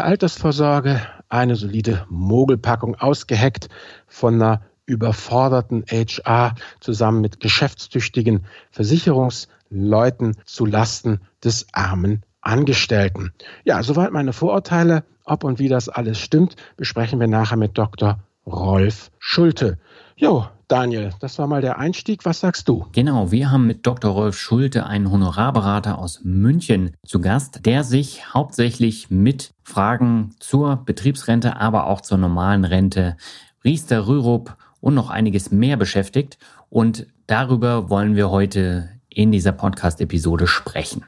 betriebliche Altersvorsorge, eine solide Mogelpackung ausgeheckt von einer überforderten HR zusammen mit geschäftstüchtigen Versicherungsleuten zu Lasten des armen Angestellten. Ja, soweit meine Vorurteile. Ob und wie das alles stimmt, besprechen wir nachher mit Dr. Rolf Schulte. Jo, Daniel, das war mal der Einstieg. Was sagst du? Genau, wir haben mit Dr. Rolf Schulte einen Honorarberater aus München zu Gast, der sich hauptsächlich mit Fragen zur Betriebsrente, aber auch zur normalen Rente, Riester, Rürup und noch einiges mehr beschäftigt. Und darüber wollen wir heute in dieser Podcast-Episode sprechen.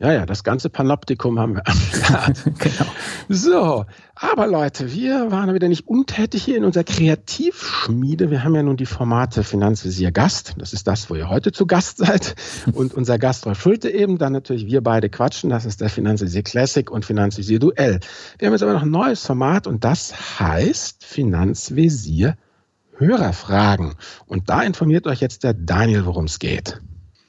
Ja, ja, das ganze Panoptikum haben wir am Start. genau. So, aber Leute, wir waren wieder nicht untätig hier in unserer Kreativschmiede. Wir haben ja nun die Formate Finanzvisier Gast. Das ist das, wo ihr heute zu Gast seid. Und unser Gast Rolf Schulte eben. Dann natürlich wir beide quatschen. Das ist der Finanzvisier Classic und Finanzvisier Duell. Wir haben jetzt aber noch ein neues Format und das heißt Finanzvisier Hörerfragen. Und da informiert euch jetzt der Daniel, worum es geht.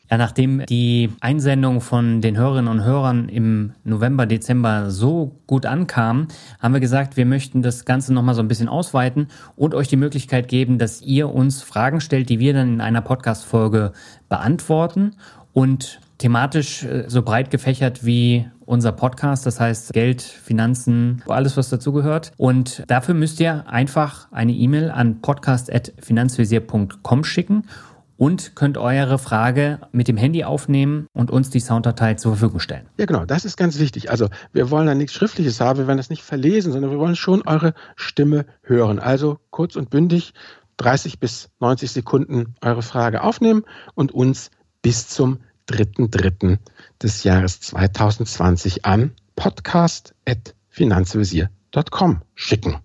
Ja, nachdem die Einsendung von den Hörerinnen und Hörern im November, Dezember so gut ankam, haben wir gesagt, wir möchten das Ganze nochmal so ein bisschen ausweiten und euch die Möglichkeit geben, dass ihr uns Fragen stellt, die wir dann in einer Podcast-Folge beantworten und thematisch äh, so breit gefächert wie unser Podcast, das heißt Geld, Finanzen, alles was dazugehört. Und dafür müsst ihr einfach eine E-Mail an podcast.finanzvisier.com schicken und könnt eure Frage mit dem Handy aufnehmen und uns die Sounddatei zur Verfügung stellen. Ja, genau, das ist ganz wichtig. Also wir wollen da nichts Schriftliches haben, wir werden das nicht verlesen, sondern wir wollen schon eure Stimme hören. Also kurz und bündig 30 bis 90 Sekunden eure Frage aufnehmen und uns bis zum 3.3. des Jahres 2020 an podcast.finanzvisier.com schicken.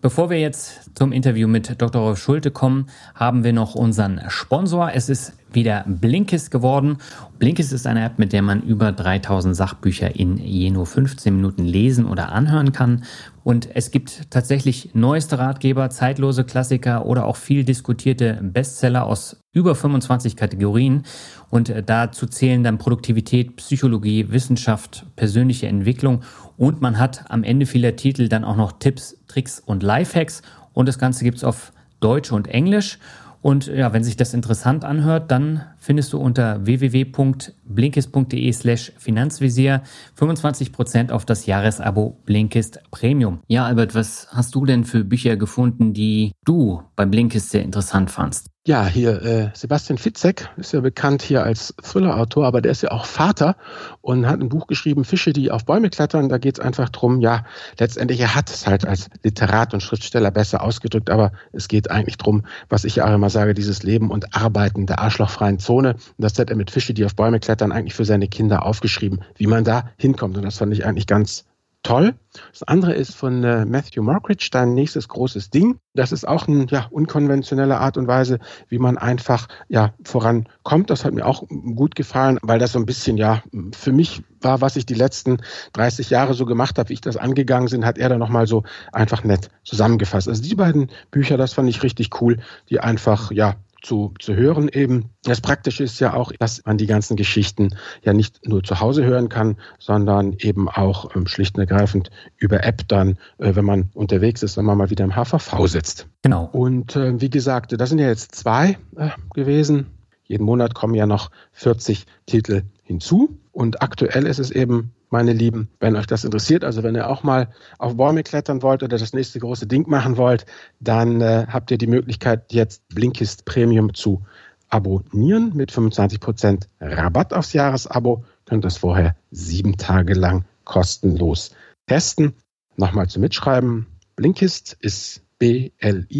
Bevor wir jetzt zum Interview mit Dr. Rolf Schulte kommen, haben wir noch unseren Sponsor. Es ist wieder Blinkist geworden. Blinkist ist eine App, mit der man über 3000 Sachbücher in je nur 15 Minuten lesen oder anhören kann. Und es gibt tatsächlich neueste Ratgeber, zeitlose Klassiker oder auch viel diskutierte Bestseller aus über 25 Kategorien. Und dazu zählen dann Produktivität, Psychologie, Wissenschaft, persönliche Entwicklung und man hat am Ende vieler Titel dann auch noch Tipps, Tricks und Lifehacks. Und das Ganze gibt's auf Deutsch und Englisch. Und ja, wenn sich das interessant anhört, dann findest du unter www.blinkist.de slash Finanzvisier 25% auf das Jahresabo Blinkist Premium. Ja, Albert, was hast du denn für Bücher gefunden, die du bei Blinkist sehr interessant fandst? Ja, hier äh, Sebastian Fitzek ist ja bekannt hier als Thriller-Autor, aber der ist ja auch Vater und hat ein Buch geschrieben, Fische, die auf Bäume klettern. Da geht es einfach drum, ja, letztendlich, er hat es halt als Literat und Schriftsteller besser ausgedrückt, aber es geht eigentlich drum, was ich ja auch immer sage, dieses Leben und Arbeiten der arschlochfreien Zone. Und das hat er mit Fische, die auf Bäume klettern, eigentlich für seine Kinder aufgeschrieben, wie man da hinkommt. Und das fand ich eigentlich ganz toll. Das andere ist von äh, Matthew Markridge, dein nächstes großes Ding. Das ist auch eine ja, unkonventionelle Art und Weise, wie man einfach ja, vorankommt. Das hat mir auch gut gefallen, weil das so ein bisschen ja für mich war, was ich die letzten 30 Jahre so gemacht habe, wie ich das angegangen bin, hat er da nochmal so einfach nett zusammengefasst. Also die beiden Bücher, das fand ich richtig cool, die einfach ja zu, zu hören eben. Das Praktische ist ja auch, dass man die ganzen Geschichten ja nicht nur zu Hause hören kann, sondern eben auch ähm, schlicht und ergreifend über App dann, äh, wenn man unterwegs ist, wenn man mal wieder im HVV sitzt. Genau. Und äh, wie gesagt, das sind ja jetzt zwei äh, gewesen. Jeden Monat kommen ja noch 40 Titel hinzu. Und aktuell ist es eben meine Lieben, wenn euch das interessiert, also wenn ihr auch mal auf Bäume klettern wollt oder das nächste große Ding machen wollt, dann äh, habt ihr die Möglichkeit, jetzt Blinkist Premium zu abonnieren mit 25% Rabatt aufs Jahresabo. Könnt das vorher sieben Tage lang kostenlos testen. Nochmal zum Mitschreiben. Blinkist ist B-L-I-N-K-I-S-T,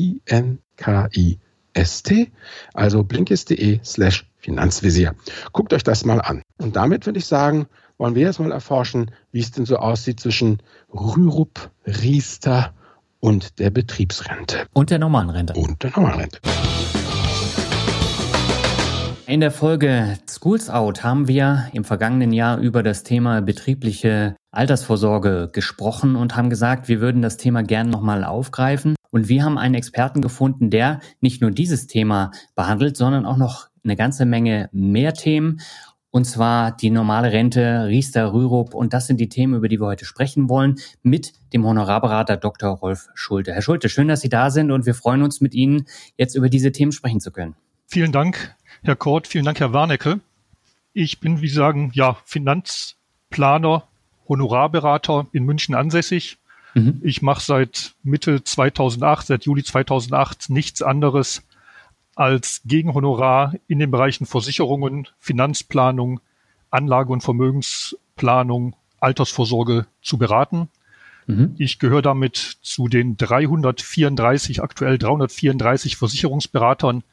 also blinkist.de slash Finanzvisier. Guckt euch das mal an. Und damit würde ich sagen, wollen wir jetzt mal erforschen, wie es denn so aussieht zwischen Rürup, Riester und der Betriebsrente. Und der normalen Rente. Und der normalen Rente. In der Folge Schools Out haben wir im vergangenen Jahr über das Thema betriebliche Altersvorsorge gesprochen und haben gesagt, wir würden das Thema gern nochmal aufgreifen. Und wir haben einen Experten gefunden, der nicht nur dieses Thema behandelt, sondern auch noch eine ganze Menge mehr Themen. Und zwar die normale Rente, Riester, Rürup. Und das sind die Themen, über die wir heute sprechen wollen, mit dem Honorarberater Dr. Rolf Schulte. Herr Schulte, schön, dass Sie da sind und wir freuen uns mit Ihnen, jetzt über diese Themen sprechen zu können. Vielen Dank, Herr Kort. Vielen Dank, Herr Warnecke. Ich bin, wie Sie sagen, ja, Finanzplaner, Honorarberater in München ansässig. Mhm. Ich mache seit Mitte 2008, seit Juli 2008 nichts anderes als Gegenhonorar in den Bereichen Versicherungen, Finanzplanung, Anlage- und Vermögensplanung, Altersvorsorge zu beraten. Mhm. Ich gehöre damit zu den 334, aktuell 334 Versicherungsberatern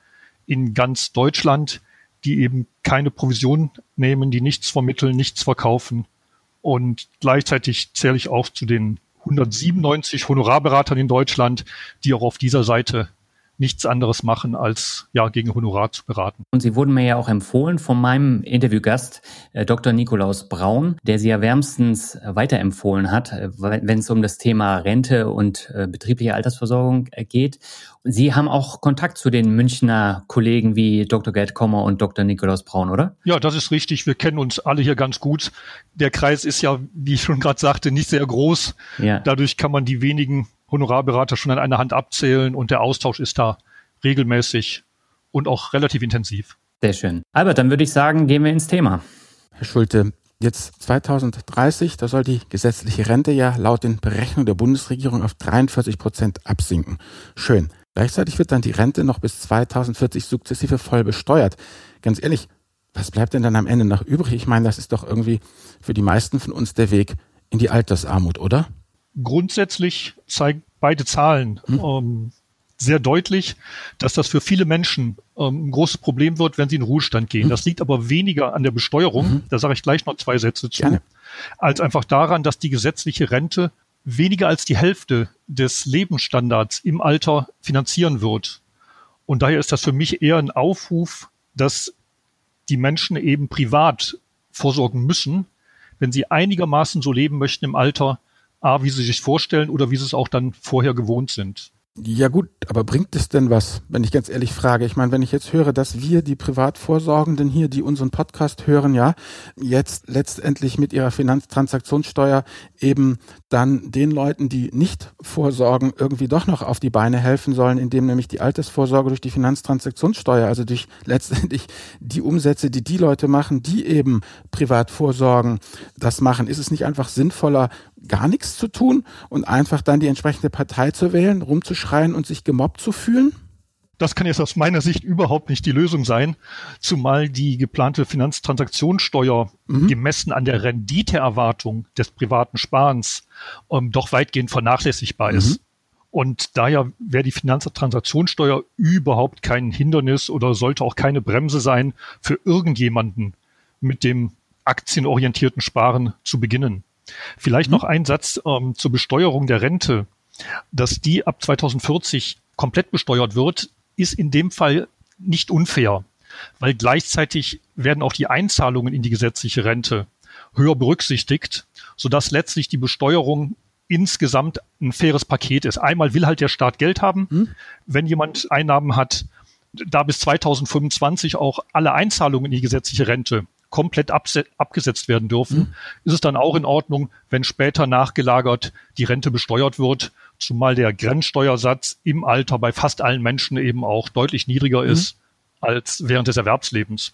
in ganz Deutschland, die eben keine Provision nehmen, die nichts vermitteln, nichts verkaufen. Und gleichzeitig zähle ich auch zu den 197 Honorarberatern in Deutschland, die auch auf dieser Seite nichts anderes machen, als ja gegen Honorar zu beraten. Und Sie wurden mir ja auch empfohlen von meinem Interviewgast, äh, Dr. Nikolaus Braun, der Sie ja wärmstens weiterempfohlen hat, äh, wenn es um das Thema Rente und äh, betriebliche Altersversorgung äh, geht. Sie haben auch Kontakt zu den Münchner Kollegen wie Dr. Gerd Kommer und Dr. Nikolaus Braun, oder? Ja, das ist richtig. Wir kennen uns alle hier ganz gut. Der Kreis ist ja, wie ich schon gerade sagte, nicht sehr groß. Ja. Dadurch kann man die wenigen Honorarberater schon an einer Hand abzählen und der Austausch ist da regelmäßig und auch relativ intensiv. Sehr schön. Albert, dann würde ich sagen, gehen wir ins Thema. Herr Schulte, jetzt 2030, da soll die gesetzliche Rente ja laut den Berechnungen der Bundesregierung auf 43 Prozent absinken. Schön. Gleichzeitig wird dann die Rente noch bis 2040 sukzessive voll besteuert. Ganz ehrlich, was bleibt denn dann am Ende noch übrig? Ich meine, das ist doch irgendwie für die meisten von uns der Weg in die Altersarmut, oder? Grundsätzlich zeigen beide Zahlen hm. ähm, sehr deutlich, dass das für viele Menschen ähm, ein großes Problem wird, wenn sie in Ruhestand gehen. Hm. Das liegt aber weniger an der Besteuerung, mhm. da sage ich gleich noch zwei Sätze zu, Gerne. als einfach daran, dass die gesetzliche Rente weniger als die Hälfte des Lebensstandards im Alter finanzieren wird. Und daher ist das für mich eher ein Aufruf, dass die Menschen eben privat vorsorgen müssen, wenn sie einigermaßen so leben möchten im Alter, A, wie sie sich vorstellen oder wie sie es auch dann vorher gewohnt sind. Ja gut, aber bringt es denn was, wenn ich ganz ehrlich frage? Ich meine, wenn ich jetzt höre, dass wir, die Privatvorsorgenden hier, die unseren Podcast hören, ja, jetzt letztendlich mit ihrer Finanztransaktionssteuer eben dann den Leuten, die nicht vorsorgen, irgendwie doch noch auf die Beine helfen sollen, indem nämlich die Altersvorsorge durch die Finanztransaktionssteuer, also durch letztendlich die Umsätze, die die Leute machen, die eben privat vorsorgen, das machen. Ist es nicht einfach sinnvoller, gar nichts zu tun und einfach dann die entsprechende Partei zu wählen, rumzuschreien und sich gemobbt zu fühlen? Das kann jetzt aus meiner Sicht überhaupt nicht die Lösung sein, zumal die geplante Finanztransaktionssteuer mhm. gemessen an der Renditeerwartung des privaten Sparens ähm, doch weitgehend vernachlässigbar mhm. ist. Und daher wäre die Finanztransaktionssteuer überhaupt kein Hindernis oder sollte auch keine Bremse sein, für irgendjemanden mit dem aktienorientierten Sparen zu beginnen. Vielleicht mhm. noch ein Satz ähm, zur Besteuerung der Rente. Dass die ab 2040 komplett besteuert wird, ist in dem Fall nicht unfair, weil gleichzeitig werden auch die Einzahlungen in die gesetzliche Rente höher berücksichtigt, sodass letztlich die Besteuerung insgesamt ein faires Paket ist. Einmal will halt der Staat Geld haben, mhm. wenn jemand Einnahmen hat, da bis 2025 auch alle Einzahlungen in die gesetzliche Rente komplett abgesetzt werden dürfen, mhm. ist es dann auch in Ordnung, wenn später nachgelagert die Rente besteuert wird, zumal der Grenzsteuersatz im Alter bei fast allen Menschen eben auch deutlich niedriger mhm. ist als während des Erwerbslebens.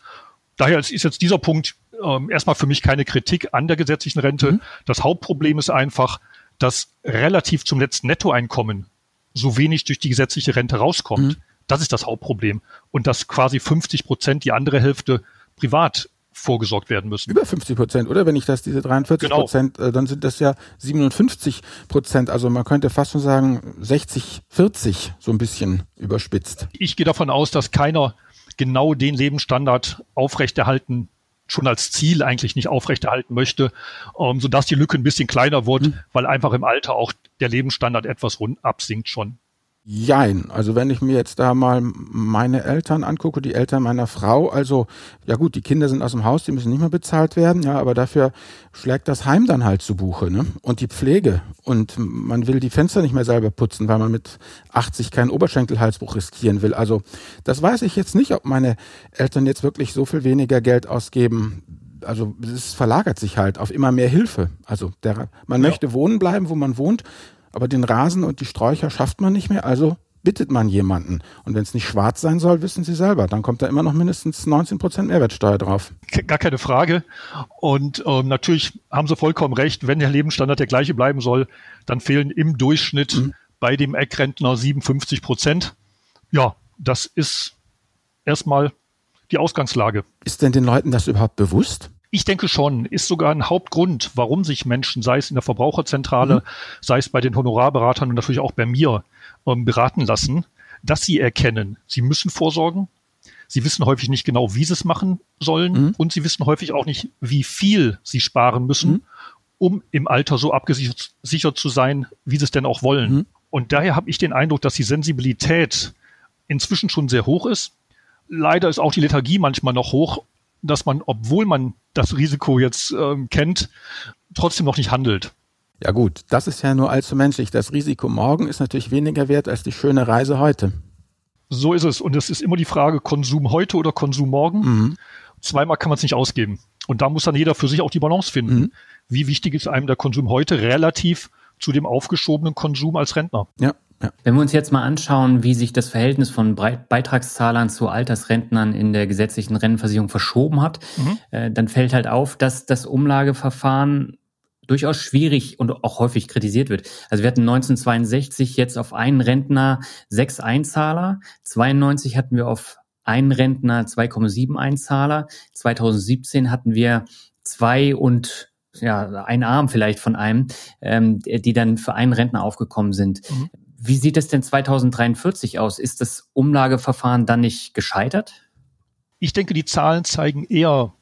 Daher ist jetzt dieser Punkt ähm, erstmal für mich keine Kritik an der gesetzlichen Rente. Mhm. Das Hauptproblem ist einfach, dass relativ zum letzten Nettoeinkommen so wenig durch die gesetzliche Rente rauskommt. Mhm. Das ist das Hauptproblem. Und dass quasi 50 Prozent, die andere Hälfte privat vorgesorgt werden müssen. Über 50 Prozent, oder? Wenn ich das, diese 43 genau. Prozent, äh, dann sind das ja 57 Prozent. Also man könnte fast schon sagen 60, 40, so ein bisschen überspitzt. Ich gehe davon aus, dass keiner genau den Lebensstandard aufrechterhalten schon als Ziel eigentlich nicht aufrechterhalten möchte, ähm, sodass die Lücke ein bisschen kleiner wird, mhm. weil einfach im Alter auch der Lebensstandard etwas rund absinkt schon. Jein. Also wenn ich mir jetzt da mal meine Eltern angucke, die Eltern meiner Frau, also ja gut, die Kinder sind aus dem Haus, die müssen nicht mehr bezahlt werden, ja, aber dafür schlägt das Heim dann halt zu Buche, ne? Und die Pflege. Und man will die Fenster nicht mehr selber putzen, weil man mit 80 keinen Oberschenkelhalsbruch riskieren will. Also das weiß ich jetzt nicht, ob meine Eltern jetzt wirklich so viel weniger Geld ausgeben, also es verlagert sich halt auf immer mehr Hilfe. Also der, man ja. möchte wohnen bleiben, wo man wohnt, aber den Rasen und die Sträucher schafft man nicht mehr, also bittet man jemanden. Und wenn es nicht schwarz sein soll, wissen Sie selber, dann kommt da immer noch mindestens 19 Prozent Mehrwertsteuer drauf. Gar keine Frage. Und ähm, natürlich haben Sie vollkommen recht, wenn der Lebensstandard der gleiche bleiben soll, dann fehlen im Durchschnitt mhm. bei dem Eckrentner 57 Prozent. Ja, das ist erstmal die Ausgangslage. Ist denn den Leuten das überhaupt bewusst? Ich denke schon, ist sogar ein Hauptgrund, warum sich Menschen, sei es in der Verbraucherzentrale, mhm. sei es bei den Honorarberatern und natürlich auch bei mir, ähm, beraten lassen, dass sie erkennen, sie müssen vorsorgen. Sie wissen häufig nicht genau, wie sie es machen sollen mhm. und sie wissen häufig auch nicht, wie viel sie sparen müssen, mhm. um im Alter so abgesichert sicher zu sein, wie sie es denn auch wollen. Mhm. Und daher habe ich den Eindruck, dass die Sensibilität inzwischen schon sehr hoch ist. Leider ist auch die Lethargie manchmal noch hoch dass man, obwohl man das Risiko jetzt ähm, kennt, trotzdem noch nicht handelt. Ja gut, das ist ja nur allzu menschlich. Das Risiko morgen ist natürlich weniger wert als die schöne Reise heute. So ist es. Und es ist immer die Frage, Konsum heute oder Konsum morgen. Mhm. Zweimal kann man es nicht ausgeben. Und da muss dann jeder für sich auch die Balance finden. Mhm. Wie wichtig ist einem der Konsum heute relativ zu dem aufgeschobenen Konsum als Rentner? Ja, ja. Wenn wir uns jetzt mal anschauen, wie sich das Verhältnis von Beitragszahlern zu Altersrentnern in der gesetzlichen Rentenversicherung verschoben hat, mhm. äh, dann fällt halt auf, dass das Umlageverfahren durchaus schwierig und auch häufig kritisiert wird. Also wir hatten 1962 jetzt auf einen Rentner sechs Einzahler, 92 hatten wir auf einen Rentner 2,7 Einzahler, 2017 hatten wir zwei und ja, ein Arm vielleicht von einem, ähm, die dann für einen Rentner aufgekommen sind. Mhm. Wie sieht es denn 2043 aus? Ist das Umlageverfahren dann nicht gescheitert? Ich denke, die Zahlen zeigen eher,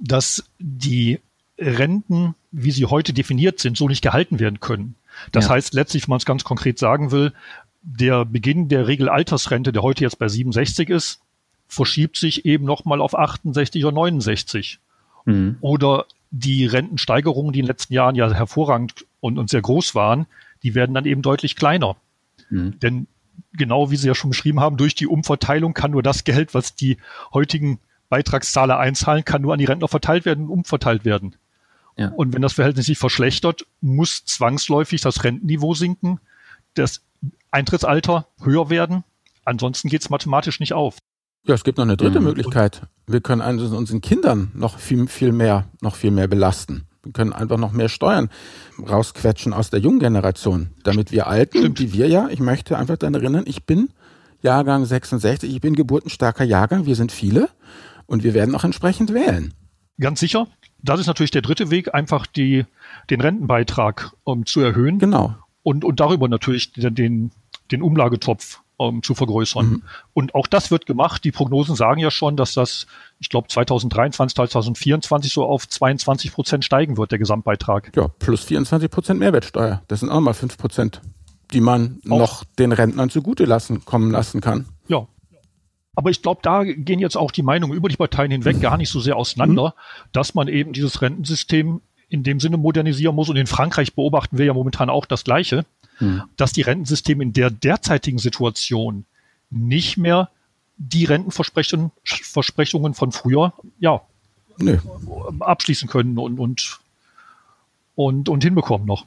dass die Renten, wie sie heute definiert sind, so nicht gehalten werden können. Das ja. heißt letztlich, wenn man es ganz konkret sagen will, der Beginn der Regelaltersrente, der heute jetzt bei 67 ist, verschiebt sich eben nochmal auf 68 oder 69. Mhm. Oder die Rentensteigerungen, die in den letzten Jahren ja hervorragend und, und sehr groß waren, die werden dann eben deutlich kleiner. Mhm. Denn genau wie Sie ja schon beschrieben haben, durch die Umverteilung kann nur das Geld, was die heutigen Beitragszahler einzahlen, kann nur an die Rentner verteilt werden und umverteilt werden. Ja. Und wenn das Verhältnis sich verschlechtert, muss zwangsläufig das Rentenniveau sinken, das Eintrittsalter höher werden. Ansonsten geht es mathematisch nicht auf. Ja, es gibt noch eine dritte mhm. Möglichkeit. Wir können unseren Kindern noch viel, viel mehr, noch viel mehr belasten. Wir können einfach noch mehr Steuern rausquetschen aus der jungen Generation, damit wir Alten, Stimmt. die wir ja, ich möchte einfach daran erinnern, ich bin Jahrgang 66, ich bin geburtenstarker Jahrgang, wir sind viele und wir werden auch entsprechend wählen. Ganz sicher. Das ist natürlich der dritte Weg, einfach die, den Rentenbeitrag um, zu erhöhen. Genau. Und, und darüber natürlich den, den Umlagetopf um, zu vergrößern. Mhm. Und auch das wird gemacht. Die Prognosen sagen ja schon, dass das, ich glaube, 2023, 2024 so auf 22 Prozent steigen wird, der Gesamtbeitrag. Ja, plus 24 Prozent Mehrwertsteuer. Das sind auch mal 5 Prozent, die man auch. noch den Rentnern zugute lassen, kommen lassen kann. Ja. Aber ich glaube, da gehen jetzt auch die Meinungen über die Parteien hinweg gar nicht so sehr auseinander, mhm. dass man eben dieses Rentensystem in dem Sinne modernisieren muss. Und in Frankreich beobachten wir ja momentan auch das Gleiche mhm. dass die Rentensysteme in der derzeitigen Situation nicht mehr die Rentenversprechungen Versprechungen von früher ja, nee. abschließen können und, und, und, und hinbekommen noch.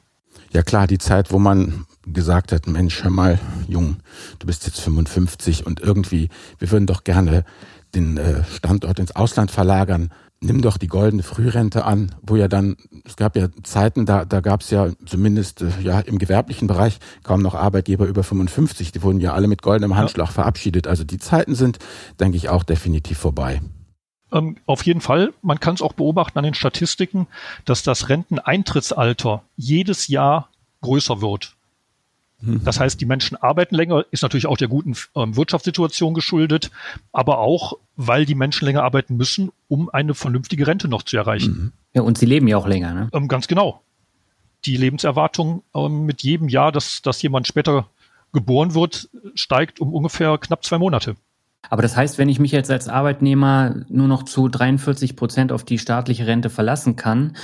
Ja klar, die Zeit, wo man gesagt hat, Mensch, hör mal, Jung, du bist jetzt 55 und irgendwie, wir würden doch gerne den äh, Standort ins Ausland verlagern nimm doch die goldene Frührente an, wo ja dann, es gab ja Zeiten, da, da gab es ja zumindest äh, ja im gewerblichen Bereich kaum noch Arbeitgeber über 55, die wurden ja alle mit goldenem Handschlag ja. verabschiedet. Also die Zeiten sind, denke ich, auch definitiv vorbei. Ähm, auf jeden Fall. Man kann es auch beobachten an den Statistiken, dass das Renteneintrittsalter jedes Jahr größer wird. Mhm. Das heißt, die Menschen arbeiten länger, ist natürlich auch der guten ähm, Wirtschaftssituation geschuldet, aber auch, weil die Menschen länger arbeiten müssen, um eine vernünftige Rente noch zu erreichen. Mhm. Ja, und sie leben ja auch länger, ne? Ähm, ganz genau. Die Lebenserwartung ähm, mit jedem Jahr, dass, dass jemand später geboren wird, steigt um ungefähr knapp zwei Monate. Aber das heißt, wenn ich mich jetzt als Arbeitnehmer nur noch zu 43 Prozent auf die staatliche Rente verlassen kann,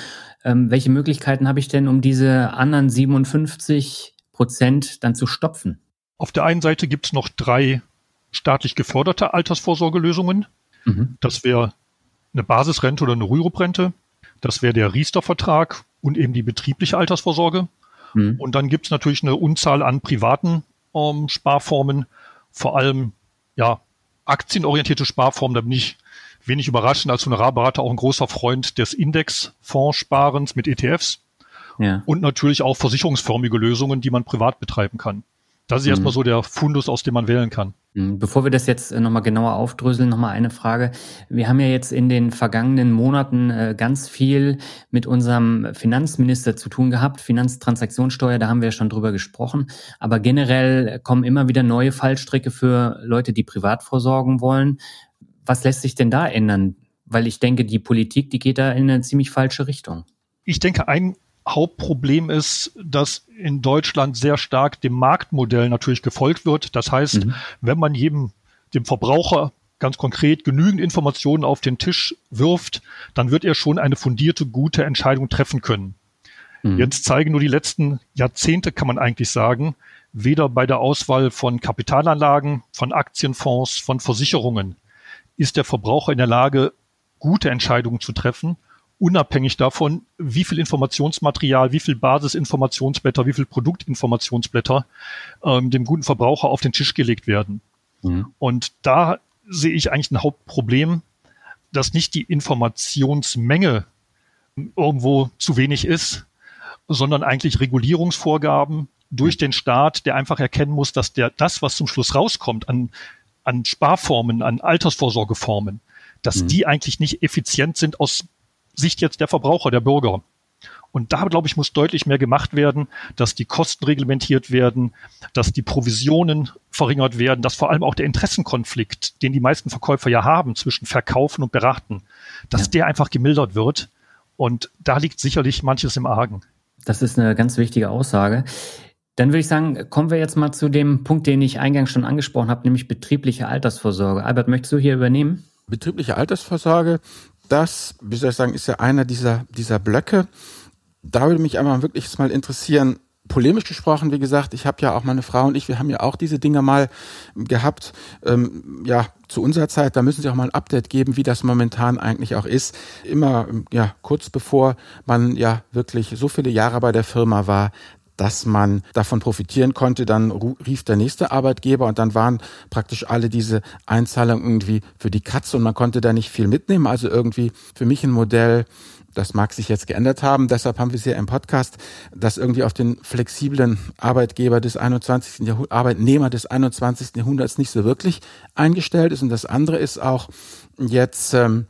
ähm, welche Möglichkeiten habe ich denn, um diese anderen 57 Prozent dann zu stopfen? Auf der einen Seite gibt es noch drei staatlich geförderte Altersvorsorgelösungen. Mhm. Das wäre eine Basisrente oder eine Rürup-Rente. Das wäre der Riester-Vertrag und eben die betriebliche Altersvorsorge. Mhm. Und dann gibt es natürlich eine Unzahl an privaten ähm, Sparformen, vor allem ja aktienorientierte Sparformen. Da bin ich wenig überraschend als Honorarberater auch ein großer Freund des Indexfondssparens mit ETFs. Ja. Und natürlich auch versicherungsförmige Lösungen, die man privat betreiben kann. Das ist mhm. erstmal so der Fundus, aus dem man wählen kann. Mhm. Bevor wir das jetzt äh, nochmal genauer aufdröseln, nochmal eine Frage. Wir haben ja jetzt in den vergangenen Monaten äh, ganz viel mit unserem Finanzminister zu tun gehabt. Finanztransaktionssteuer, da haben wir ja schon drüber gesprochen. Aber generell kommen immer wieder neue Fallstricke für Leute, die privat vorsorgen wollen. Was lässt sich denn da ändern? Weil ich denke, die Politik, die geht da in eine ziemlich falsche Richtung. Ich denke, ein Hauptproblem ist, dass in Deutschland sehr stark dem Marktmodell natürlich gefolgt wird. Das heißt, mhm. wenn man jedem, dem Verbraucher ganz konkret genügend Informationen auf den Tisch wirft, dann wird er schon eine fundierte, gute Entscheidung treffen können. Mhm. Jetzt zeigen nur die letzten Jahrzehnte, kann man eigentlich sagen, weder bei der Auswahl von Kapitalanlagen, von Aktienfonds, von Versicherungen ist der Verbraucher in der Lage, gute Entscheidungen zu treffen unabhängig davon, wie viel Informationsmaterial, wie viel Basisinformationsblätter, wie viel Produktinformationsblätter ähm, dem guten Verbraucher auf den Tisch gelegt werden. Mhm. Und da sehe ich eigentlich ein Hauptproblem, dass nicht die Informationsmenge irgendwo zu wenig ist, sondern eigentlich Regulierungsvorgaben durch den Staat, der einfach erkennen muss, dass der das, was zum Schluss rauskommt an, an Sparformen, an Altersvorsorgeformen, dass mhm. die eigentlich nicht effizient sind aus Sicht jetzt der Verbraucher, der Bürger. Und da, glaube ich, muss deutlich mehr gemacht werden, dass die Kosten reglementiert werden, dass die Provisionen verringert werden, dass vor allem auch der Interessenkonflikt, den die meisten Verkäufer ja haben zwischen Verkaufen und Beraten, dass ja. der einfach gemildert wird. Und da liegt sicherlich manches im Argen. Das ist eine ganz wichtige Aussage. Dann würde ich sagen, kommen wir jetzt mal zu dem Punkt, den ich eingangs schon angesprochen habe, nämlich betriebliche Altersvorsorge. Albert, möchtest du hier übernehmen? Betriebliche Altersvorsorge, das, wie soll ich sagen, ist ja einer dieser, dieser Blöcke. Da würde mich einmal wirklich mal interessieren, polemisch gesprochen, wie gesagt, ich habe ja auch meine Frau und ich, wir haben ja auch diese Dinge mal gehabt. Ähm, ja, zu unserer Zeit, da müssen Sie auch mal ein Update geben, wie das momentan eigentlich auch ist. Immer, ja, kurz bevor man ja wirklich so viele Jahre bei der Firma war, dass man davon profitieren konnte. Dann rief der nächste Arbeitgeber und dann waren praktisch alle diese Einzahlungen irgendwie für die Katze und man konnte da nicht viel mitnehmen. Also irgendwie für mich ein Modell, das mag sich jetzt geändert haben. Deshalb haben wir es ja im Podcast, das irgendwie auf den flexiblen Arbeitgeber des 21. Jahrhunderts, Arbeitnehmer des 21. Jahrhunderts nicht so wirklich eingestellt ist. Und das andere ist auch jetzt, ähm,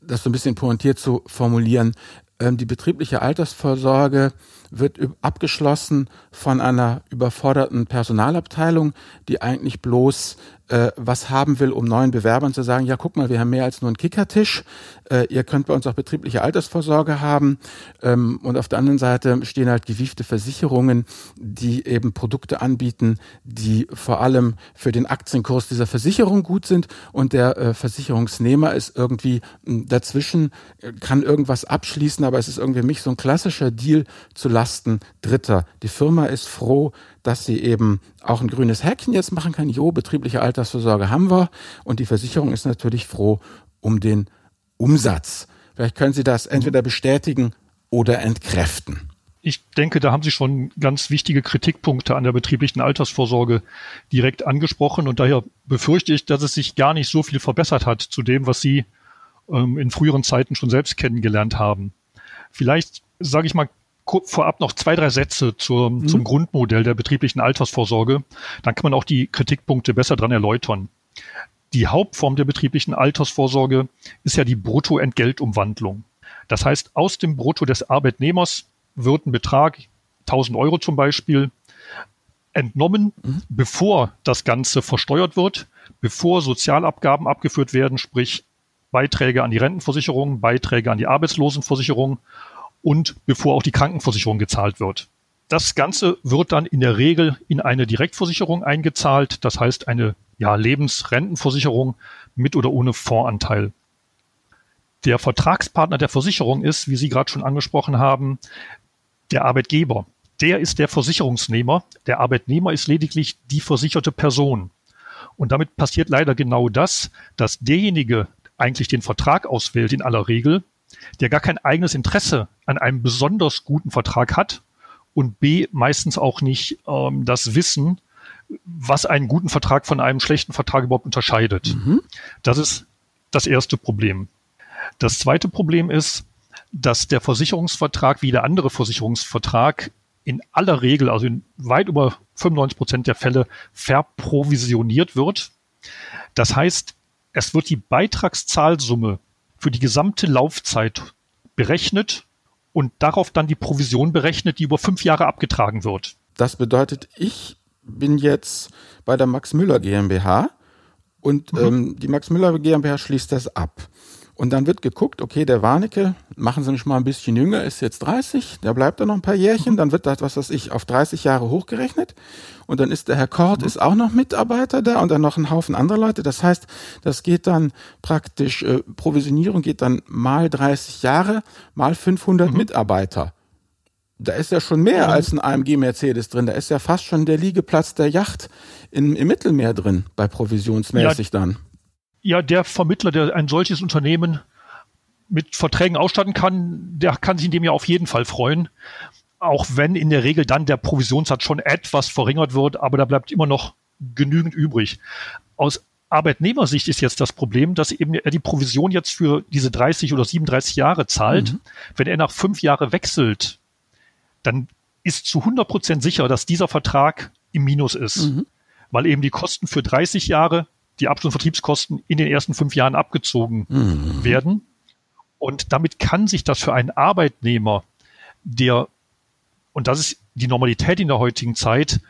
das so ein bisschen pointiert zu formulieren, ähm, die betriebliche Altersvorsorge wird abgeschlossen von einer überforderten Personalabteilung, die eigentlich bloß äh, was haben will, um neuen Bewerbern zu sagen, ja, guck mal, wir haben mehr als nur einen Kickertisch, äh, ihr könnt bei uns auch betriebliche Altersvorsorge haben. Ähm, und auf der anderen Seite stehen halt gewiefte Versicherungen, die eben Produkte anbieten, die vor allem für den Aktienkurs dieser Versicherung gut sind und der äh, Versicherungsnehmer ist irgendwie hm, dazwischen, kann irgendwas abschließen, aber es ist irgendwie mich so ein klassischer Deal zu Lasten Dritter. Die Firma ist froh, dass sie eben auch ein grünes Häkchen jetzt machen kann. Jo, betriebliche Altersvorsorge haben wir. Und die Versicherung ist natürlich froh um den Umsatz. Vielleicht können Sie das entweder bestätigen oder entkräften. Ich denke, da haben Sie schon ganz wichtige Kritikpunkte an der betrieblichen Altersvorsorge direkt angesprochen. Und daher befürchte ich, dass es sich gar nicht so viel verbessert hat zu dem, was Sie ähm, in früheren Zeiten schon selbst kennengelernt haben. Vielleicht sage ich mal vorab noch zwei, drei Sätze zur, mhm. zum Grundmodell der betrieblichen Altersvorsorge. Dann kann man auch die Kritikpunkte besser dran erläutern. Die Hauptform der betrieblichen Altersvorsorge ist ja die Bruttoentgeltumwandlung. Das heißt, aus dem Brutto des Arbeitnehmers wird ein Betrag, 1000 Euro zum Beispiel, entnommen, mhm. bevor das Ganze versteuert wird, bevor Sozialabgaben abgeführt werden, sprich Beiträge an die Rentenversicherung, Beiträge an die Arbeitslosenversicherung und bevor auch die Krankenversicherung gezahlt wird. das Ganze wird dann in der Regel in eine Direktversicherung eingezahlt, das heißt eine ja, Lebensrentenversicherung mit oder ohne Fondsanteil. Der Vertragspartner der Versicherung ist, wie Sie gerade schon angesprochen haben, der Arbeitgeber. Der ist der Versicherungsnehmer. Der Arbeitnehmer ist lediglich die versicherte Person. Und damit passiert leider genau das, dass derjenige eigentlich den Vertrag auswählt in aller Regel, der gar kein eigenes Interesse an einem besonders guten Vertrag hat und B meistens auch nicht ähm, das Wissen, was einen guten Vertrag von einem schlechten Vertrag überhaupt unterscheidet. Mhm. Das ist das erste Problem. Das zweite Problem ist, dass der Versicherungsvertrag wie der andere Versicherungsvertrag in aller Regel, also in weit über 95 Prozent der Fälle, verprovisioniert wird. Das heißt, es wird die Beitragszahlsumme für die gesamte Laufzeit berechnet und darauf dann die Provision berechnet, die über fünf Jahre abgetragen wird. Das bedeutet, ich bin jetzt bei der Max Müller GmbH und mhm. ähm, die Max Müller GmbH schließt das ab. Und dann wird geguckt, okay, der Warnecke, machen Sie nicht mal ein bisschen jünger, ist jetzt 30, der bleibt da noch ein paar Jährchen, dann wird das, was weiß ich, auf 30 Jahre hochgerechnet. Und dann ist der Herr Kort, mhm. ist auch noch Mitarbeiter da und dann noch ein Haufen anderer Leute. Das heißt, das geht dann praktisch, äh, Provisionierung geht dann mal 30 Jahre, mal 500 mhm. Mitarbeiter. Da ist ja schon mehr mhm. als ein AMG Mercedes drin. Da ist ja fast schon der Liegeplatz der Yacht in, im Mittelmeer drin, bei provisionsmäßig ja. dann ja, der Vermittler, der ein solches Unternehmen mit Verträgen ausstatten kann, der kann sich in dem ja auf jeden Fall freuen. Auch wenn in der Regel dann der Provisionssatz schon etwas verringert wird, aber da bleibt immer noch genügend übrig. Aus Arbeitnehmersicht ist jetzt das Problem, dass eben er die Provision jetzt für diese 30 oder 37 Jahre zahlt. Mhm. Wenn er nach fünf Jahren wechselt, dann ist zu 100 Prozent sicher, dass dieser Vertrag im Minus ist, mhm. weil eben die Kosten für 30 Jahre die Abschluss- und Vertriebskosten in den ersten fünf Jahren abgezogen mhm. werden. Und damit kann sich das für einen Arbeitnehmer, der, und das ist die Normalität in der heutigen Zeit,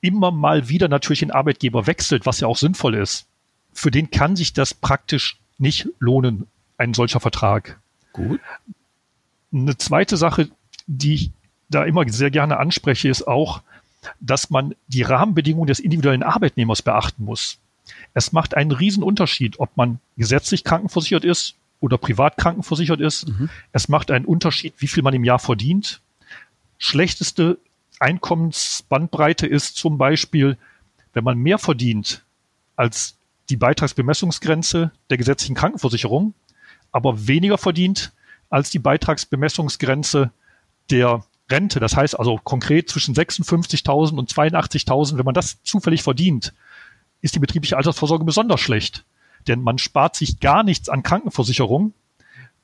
immer mal wieder natürlich den Arbeitgeber wechselt, was ja auch sinnvoll ist. Für den kann sich das praktisch nicht lohnen, ein solcher Vertrag. Gut. Eine zweite Sache, die ich da immer sehr gerne anspreche, ist auch, dass man die Rahmenbedingungen des individuellen Arbeitnehmers beachten muss. Es macht einen riesen Unterschied, ob man gesetzlich krankenversichert ist oder privat krankenversichert ist. Mhm. Es macht einen Unterschied, wie viel man im Jahr verdient. Schlechteste Einkommensbandbreite ist zum Beispiel, wenn man mehr verdient als die Beitragsbemessungsgrenze der gesetzlichen Krankenversicherung, aber weniger verdient als die Beitragsbemessungsgrenze der Rente. Das heißt also konkret zwischen 56.000 und 82.000, wenn man das zufällig verdient, ist die betriebliche Altersvorsorge besonders schlecht. Denn man spart sich gar nichts an Krankenversicherung,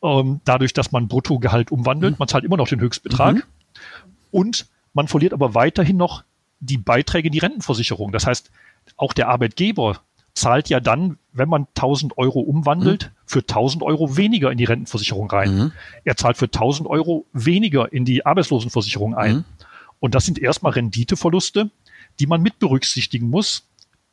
ähm, dadurch, dass man Bruttogehalt umwandelt. Mhm. Man zahlt immer noch den Höchstbetrag. Mhm. Und man verliert aber weiterhin noch die Beiträge in die Rentenversicherung. Das heißt, auch der Arbeitgeber zahlt ja dann, wenn man 1000 Euro umwandelt, mhm. für 1000 Euro weniger in die Rentenversicherung rein. Mhm. Er zahlt für 1000 Euro weniger in die Arbeitslosenversicherung ein. Mhm. Und das sind erstmal Renditeverluste, die man mit berücksichtigen muss,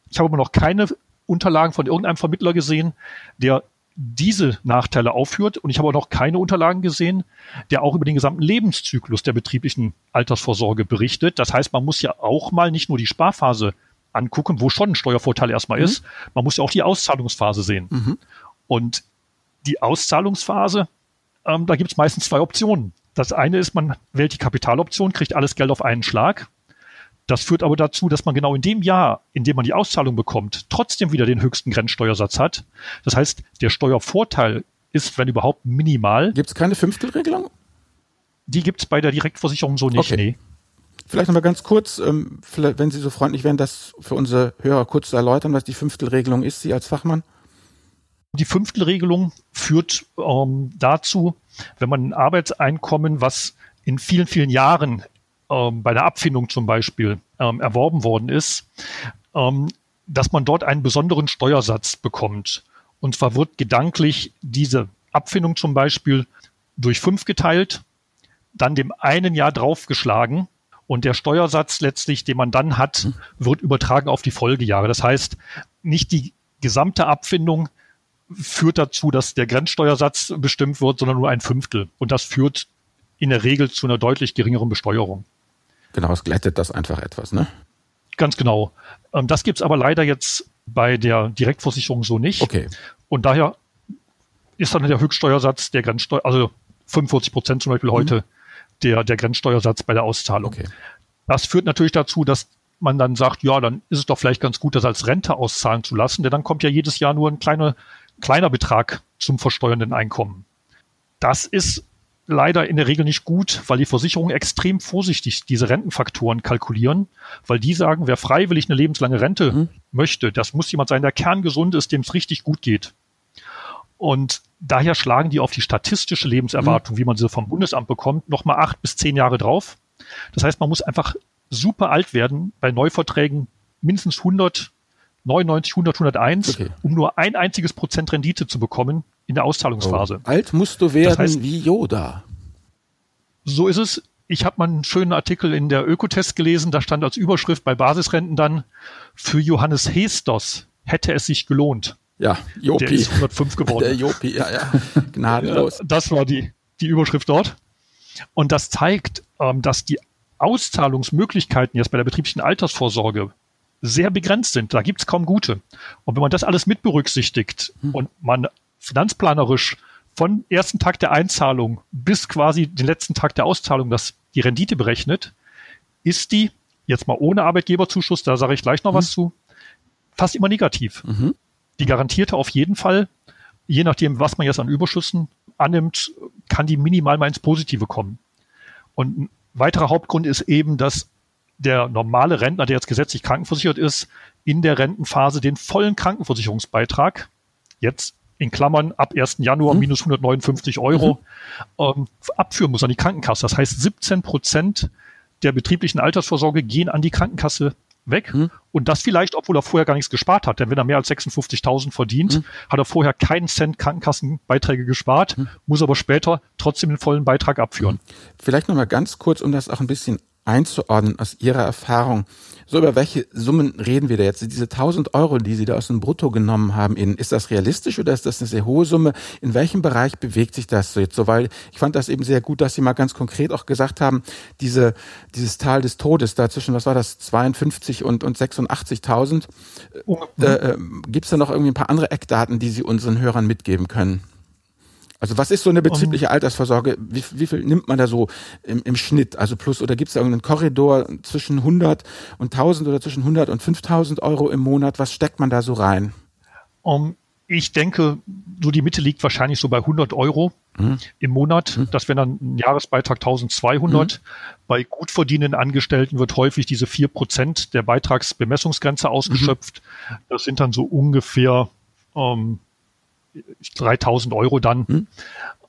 ich habe aber noch keine Unterlagen von irgendeinem Vermittler gesehen, der diese Nachteile aufführt. Und ich habe auch noch keine Unterlagen gesehen, der auch über den gesamten Lebenszyklus der betrieblichen Altersvorsorge berichtet. Das heißt, man muss ja auch mal nicht nur die Sparphase angucken, wo schon ein Steuervorteil erstmal mhm. ist, man muss ja auch die Auszahlungsphase sehen. Mhm. Und die Auszahlungsphase, ähm, da gibt es meistens zwei Optionen. Das eine ist, man wählt die Kapitaloption, kriegt alles Geld auf einen Schlag. Das führt aber dazu, dass man genau in dem Jahr, in dem man die Auszahlung bekommt, trotzdem wieder den höchsten Grenzsteuersatz hat. Das heißt, der Steuervorteil ist, wenn überhaupt, minimal. Gibt es keine Fünftelregelung? Die gibt es bei der Direktversicherung so nicht, okay. nee. Vielleicht nochmal ganz kurz, ähm, wenn Sie so freundlich wären, das für unsere Hörer kurz zu erläutern, was die Fünftelregelung ist, Sie als Fachmann. Die Fünftelregelung führt ähm, dazu, wenn man ein Arbeitseinkommen, was in vielen, vielen Jahren ähm, bei der Abfindung zum Beispiel ähm, erworben worden ist, ähm, dass man dort einen besonderen Steuersatz bekommt. Und zwar wird gedanklich diese Abfindung zum Beispiel durch fünf geteilt, dann dem einen Jahr draufgeschlagen und der Steuersatz letztlich, den man dann hat, wird übertragen auf die Folgejahre. Das heißt, nicht die gesamte Abfindung führt dazu, dass der Grenzsteuersatz bestimmt wird, sondern nur ein Fünftel. Und das führt in der Regel zu einer deutlich geringeren Besteuerung. Genau, es glättet das einfach etwas, ne? Ganz genau. Ähm, das gibt's aber leider jetzt bei der Direktversicherung so nicht. Okay. Und daher ist dann der Höchststeuersatz der Grenzsteuer, also 45 Prozent zum Beispiel mhm. heute der, der Grenzsteuersatz bei der Auszahlung. Okay. Das führt natürlich dazu, dass man dann sagt, ja, dann ist es doch vielleicht ganz gut, das als Rente auszahlen zu lassen, denn dann kommt ja jedes Jahr nur ein kleiner, kleiner Betrag zum versteuernden Einkommen. Das ist leider in der Regel nicht gut, weil die Versicherungen extrem vorsichtig diese Rentenfaktoren kalkulieren, weil die sagen, wer freiwillig eine lebenslange Rente mhm. möchte, das muss jemand sein, der kerngesund ist, dem es richtig gut geht. Und daher schlagen die auf die statistische Lebenserwartung, mhm. wie man sie vom Bundesamt bekommt, nochmal acht bis zehn Jahre drauf. Das heißt, man muss einfach super alt werden, bei Neuverträgen mindestens 100, 99, 100, 101, okay. um nur ein einziges Prozent Rendite zu bekommen in der Auszahlungsphase. Oh. Alt musst du werden das heißt, wie Yoda. So ist es. Ich habe mal einen schönen Artikel in der Ökotest gelesen, da stand als Überschrift bei Basisrenten dann, für Johannes Hestos hätte es sich gelohnt. Ja, Jopi. Der ist 105 geworden. Der Jopi, ja, ja. Gnadenlos. das war die, die Überschrift dort. Und das zeigt, ähm, dass die Auszahlungsmöglichkeiten jetzt bei der betrieblichen Altersvorsorge sehr begrenzt sind. Da gibt's kaum gute. Und wenn man das alles mit berücksichtigt hm. und man finanzplanerisch von ersten Tag der Einzahlung bis quasi den letzten Tag der Auszahlung das die Rendite berechnet, ist die, jetzt mal ohne Arbeitgeberzuschuss, da sage ich gleich noch hm. was zu, fast immer negativ. Mhm. Die garantierte auf jeden Fall, je nachdem, was man jetzt an Überschüssen annimmt, kann die minimal mal ins Positive kommen. Und ein weiterer Hauptgrund ist eben, dass der normale Rentner, der jetzt gesetzlich krankenversichert ist, in der Rentenphase den vollen Krankenversicherungsbeitrag jetzt in Klammern ab 1. Januar mhm. minus 159 Euro mhm. ähm, abführen muss an die Krankenkasse. Das heißt, 17 Prozent der betrieblichen Altersvorsorge gehen an die Krankenkasse weg. Mhm. Und das vielleicht, obwohl er vorher gar nichts gespart hat. Denn wenn er mehr als 56.000 verdient, mhm. hat er vorher keinen Cent Krankenkassenbeiträge gespart, mhm. muss aber später trotzdem den vollen Beitrag abführen. Vielleicht nochmal ganz kurz, um das auch ein bisschen einzuordnen aus Ihrer Erfahrung. So, über welche Summen reden wir da jetzt? Diese 1000 Euro, die Sie da aus dem Brutto genommen haben, ist das realistisch oder ist das eine sehr hohe Summe? In welchem Bereich bewegt sich das so jetzt so? Weil ich fand das eben sehr gut, dass Sie mal ganz konkret auch gesagt haben, diese, dieses Tal des Todes da zwischen, was war das, 52 und, und 86.000. Äh, äh, Gibt es da noch irgendwie ein paar andere Eckdaten, die Sie unseren Hörern mitgeben können? Also was ist so eine betriebliche um, Altersvorsorge? Wie, wie, viel nimmt man da so im, im Schnitt? Also plus oder gibt es da irgendeinen Korridor zwischen 100 und 1000 oder zwischen 100 und 5000 Euro im Monat? Was steckt man da so rein? Um, ich denke, so die Mitte liegt wahrscheinlich so bei 100 Euro mhm. im Monat. Mhm. Das wäre dann ein Jahresbeitrag 1200. Mhm. Bei gut verdienenden Angestellten wird häufig diese vier Prozent der Beitragsbemessungsgrenze ausgeschöpft. Mhm. Das sind dann so ungefähr ähm, 3000 Euro dann, hm?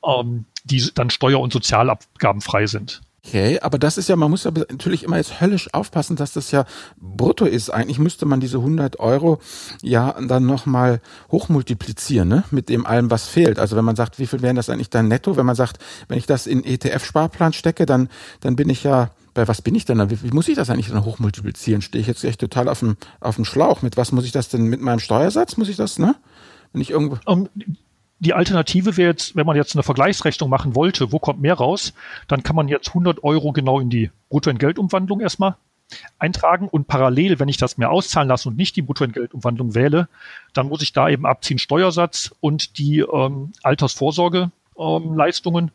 ähm, die dann steuer- und Sozialabgaben frei sind. Okay, aber das ist ja, man muss aber natürlich immer jetzt höllisch aufpassen, dass das ja brutto ist. Eigentlich müsste man diese 100 Euro ja dann nochmal hochmultiplizieren, ne? Mit dem allem, was fehlt. Also wenn man sagt, wie viel wären das eigentlich dann netto? Wenn man sagt, wenn ich das in ETF-Sparplan stecke, dann, dann bin ich ja, bei was bin ich denn da? Wie, wie muss ich das eigentlich dann hochmultiplizieren? Stehe ich jetzt echt total auf dem, auf dem Schlauch? Mit was muss ich das denn, mit meinem Steuersatz muss ich das, ne? Wenn ich irgendwo. Um, die Alternative wäre jetzt, wenn man jetzt eine Vergleichsrechnung machen wollte, wo kommt mehr raus, dann kann man jetzt 100 Euro genau in die Bruttoentgeltumwandlung erstmal eintragen und parallel, wenn ich das mehr auszahlen lasse und nicht die Bruttoentgeltumwandlung wähle, dann muss ich da eben abziehen Steuersatz und die ähm, Altersvorsorgeleistungen. Ähm,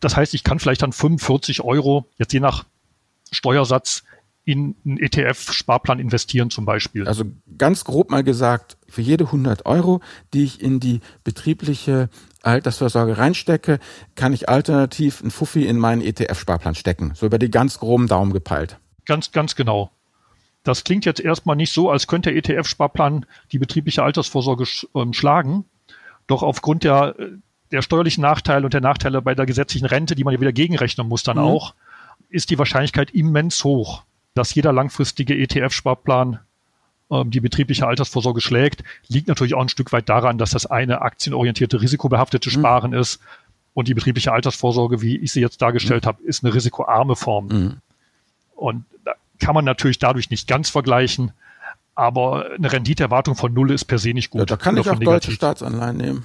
das heißt, ich kann vielleicht dann 45 Euro, jetzt je nach Steuersatz, in einen ETF-Sparplan investieren zum Beispiel. Also ganz grob mal gesagt, für jede 100 Euro, die ich in die betriebliche Altersvorsorge reinstecke, kann ich alternativ ein Fuffi in meinen ETF-Sparplan stecken. So über die ganz groben Daumen gepeilt. Ganz, ganz genau. Das klingt jetzt erstmal nicht so, als könnte der ETF-Sparplan die betriebliche Altersvorsorge ähm, schlagen. Doch aufgrund der, der steuerlichen Nachteile und der Nachteile bei der gesetzlichen Rente, die man ja wieder gegenrechnen muss dann mhm. auch, ist die Wahrscheinlichkeit immens hoch dass jeder langfristige ETF-Sparplan ähm, die betriebliche Altersvorsorge schlägt, liegt natürlich auch ein Stück weit daran, dass das eine aktienorientierte, risikobehaftete mhm. Sparen mhm. ist und die betriebliche Altersvorsorge, wie ich sie jetzt dargestellt mhm. habe, ist eine risikoarme Form. Mhm. Und da kann man natürlich dadurch nicht ganz vergleichen, aber eine Renditeerwartung von null ist per se nicht gut. Ja, da kann ich auch deutsche Staatsanleihen nehmen.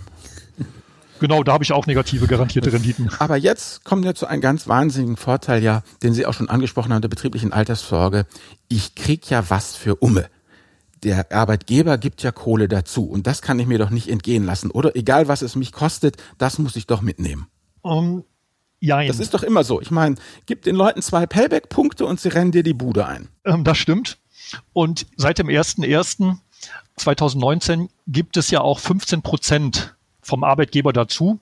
Genau, da habe ich auch negative garantierte Renditen. Aber jetzt kommen wir zu einem ganz wahnsinnigen Vorteil, ja, den Sie auch schon angesprochen haben, der betrieblichen Altersvorsorge. Ich krieg ja was für Umme. Der Arbeitgeber gibt ja Kohle dazu und das kann ich mir doch nicht entgehen lassen. Oder egal, was es mich kostet, das muss ich doch mitnehmen. Um, jein. Das ist doch immer so. Ich meine, gib den Leuten zwei Payback-Punkte und sie rennen dir die Bude ein. Ähm, das stimmt. Und seit dem 01.01.2019 gibt es ja auch 15 Prozent vom Arbeitgeber dazu.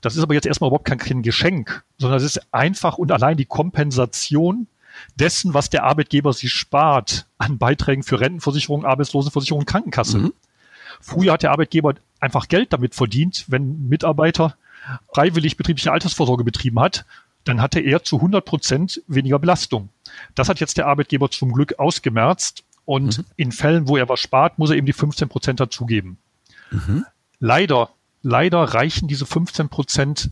Das ist aber jetzt erstmal überhaupt kein, kein Geschenk, sondern es ist einfach und allein die Kompensation dessen, was der Arbeitgeber sich spart an Beiträgen für Rentenversicherung, Arbeitslosenversicherung, Krankenkasse. Mhm. Früher hat der Arbeitgeber einfach Geld damit verdient, wenn ein Mitarbeiter freiwillig betriebliche Altersvorsorge betrieben hat, dann hatte er zu 100 Prozent weniger Belastung. Das hat jetzt der Arbeitgeber zum Glück ausgemerzt und mhm. in Fällen, wo er was spart, muss er eben die 15 Prozent dazugeben. Mhm. Leider, leider reichen diese 15 Prozent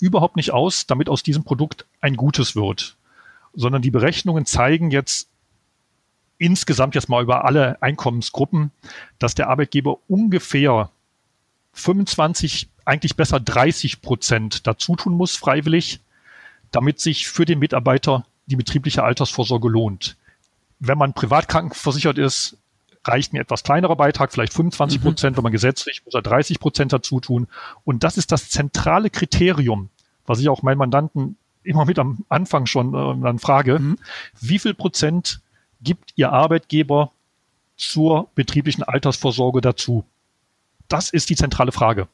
überhaupt nicht aus, damit aus diesem Produkt ein gutes wird, sondern die Berechnungen zeigen jetzt insgesamt jetzt mal über alle Einkommensgruppen, dass der Arbeitgeber ungefähr 25, eigentlich besser 30 Prozent dazu tun muss, freiwillig, damit sich für den Mitarbeiter die betriebliche Altersvorsorge lohnt. Wenn man privat krankenversichert ist, reicht ein etwas kleinerer Beitrag, vielleicht 25 Prozent, mhm. wenn man gesetzlich muss er 30 Prozent dazu tun. Und das ist das zentrale Kriterium, was ich auch meinen Mandanten immer mit am Anfang schon äh, dann frage. Mhm. Wie viel Prozent gibt Ihr Arbeitgeber zur betrieblichen Altersvorsorge dazu? Das ist die zentrale Frage.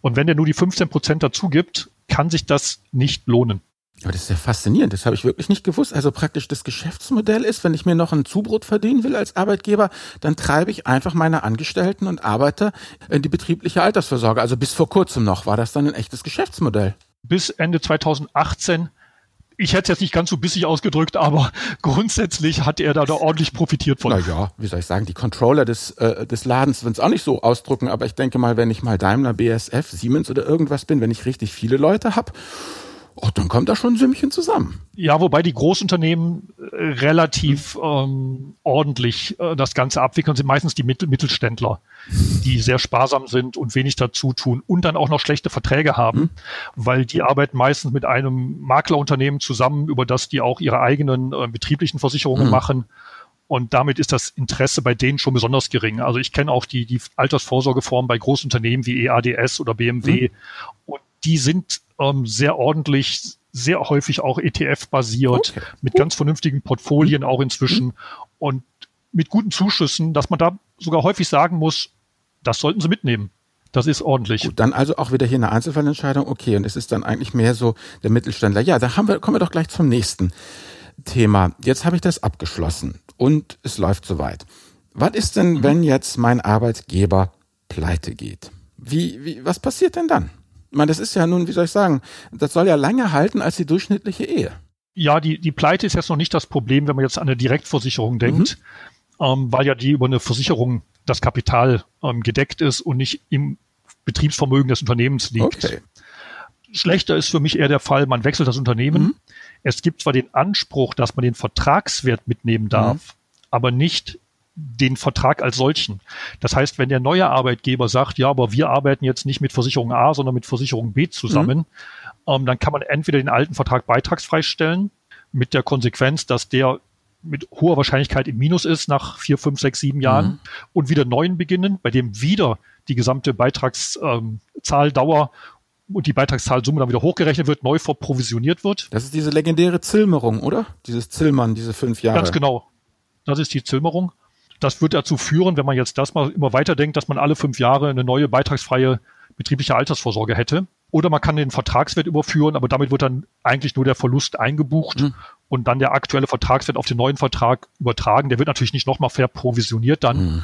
Und wenn der nur die 15 Prozent dazu gibt, kann sich das nicht lohnen. Aber das ist ja faszinierend. Das habe ich wirklich nicht gewusst. Also praktisch das Geschäftsmodell ist, wenn ich mir noch ein Zubrot verdienen will als Arbeitgeber, dann treibe ich einfach meine Angestellten und Arbeiter in die betriebliche Altersvorsorge. Also bis vor kurzem noch war das dann ein echtes Geschäftsmodell. Bis Ende 2018 ich hätte es jetzt nicht ganz so bissig ausgedrückt, aber grundsätzlich hat er da, da ordentlich profitiert von. Naja, wie soll ich sagen, die Controller des, äh, des Ladens würden es auch nicht so ausdrücken, aber ich denke mal, wenn ich mal Daimler, BSF, Siemens oder irgendwas bin, wenn ich richtig viele Leute habe, Oh, dann kommt da schon ein Sümmchen zusammen. Ja, wobei die Großunternehmen äh, relativ ähm, ordentlich äh, das Ganze abwickeln, sind meistens die Mittel Mittelständler, die sehr sparsam sind und wenig dazu tun und dann auch noch schlechte Verträge haben, mhm. weil die arbeiten meistens mit einem Maklerunternehmen zusammen, über das die auch ihre eigenen äh, betrieblichen Versicherungen mhm. machen. Und damit ist das Interesse bei denen schon besonders gering. Also ich kenne auch die, die Altersvorsorgeform bei Großunternehmen wie EADS oder BMW. Mhm. Und die sind ähm, sehr ordentlich, sehr häufig auch ETF-basiert, okay. mit ganz vernünftigen Portfolien auch inzwischen mhm. und mit guten Zuschüssen, dass man da sogar häufig sagen muss, das sollten Sie mitnehmen. Das ist ordentlich. Gut, dann also auch wieder hier eine Einzelfallentscheidung. Okay, und es ist dann eigentlich mehr so der Mittelständler. Ja, da haben wir, kommen wir doch gleich zum nächsten Thema. Jetzt habe ich das abgeschlossen und es läuft soweit. Was ist denn, mhm. wenn jetzt mein Arbeitgeber pleite geht? Wie, wie, was passiert denn dann? Meine, das ist ja nun, wie soll ich sagen, das soll ja länger halten als die durchschnittliche Ehe. Ja, die, die Pleite ist jetzt noch nicht das Problem, wenn man jetzt an eine Direktversicherung denkt, mhm. ähm, weil ja die über eine Versicherung das Kapital ähm, gedeckt ist und nicht im Betriebsvermögen des Unternehmens liegt. Okay. Schlechter ist für mich eher der Fall, man wechselt das Unternehmen. Mhm. Es gibt zwar den Anspruch, dass man den Vertragswert mitnehmen darf, mhm. aber nicht den Vertrag als solchen. Das heißt, wenn der neue Arbeitgeber sagt, ja, aber wir arbeiten jetzt nicht mit Versicherung A, sondern mit Versicherung B zusammen, mhm. ähm, dann kann man entweder den alten Vertrag beitragsfrei stellen, mit der Konsequenz, dass der mit hoher Wahrscheinlichkeit im Minus ist nach vier, fünf, sechs, sieben Jahren mhm. und wieder neuen beginnen, bei dem wieder die gesamte Beitragszahldauer ähm, und die Beitragszahlsumme dann wieder hochgerechnet wird, neu verprovisioniert wird. Das ist diese legendäre Zilmerung, oder? Dieses Zillmann, diese fünf Jahre. Ganz genau. Das ist die Zilmerung. Das wird dazu führen, wenn man jetzt das mal immer weiterdenkt, dass man alle fünf Jahre eine neue beitragsfreie betriebliche Altersvorsorge hätte. Oder man kann den Vertragswert überführen, aber damit wird dann eigentlich nur der Verlust eingebucht mhm. und dann der aktuelle Vertragswert auf den neuen Vertrag übertragen. Der wird natürlich nicht nochmal verprovisioniert dann, mhm.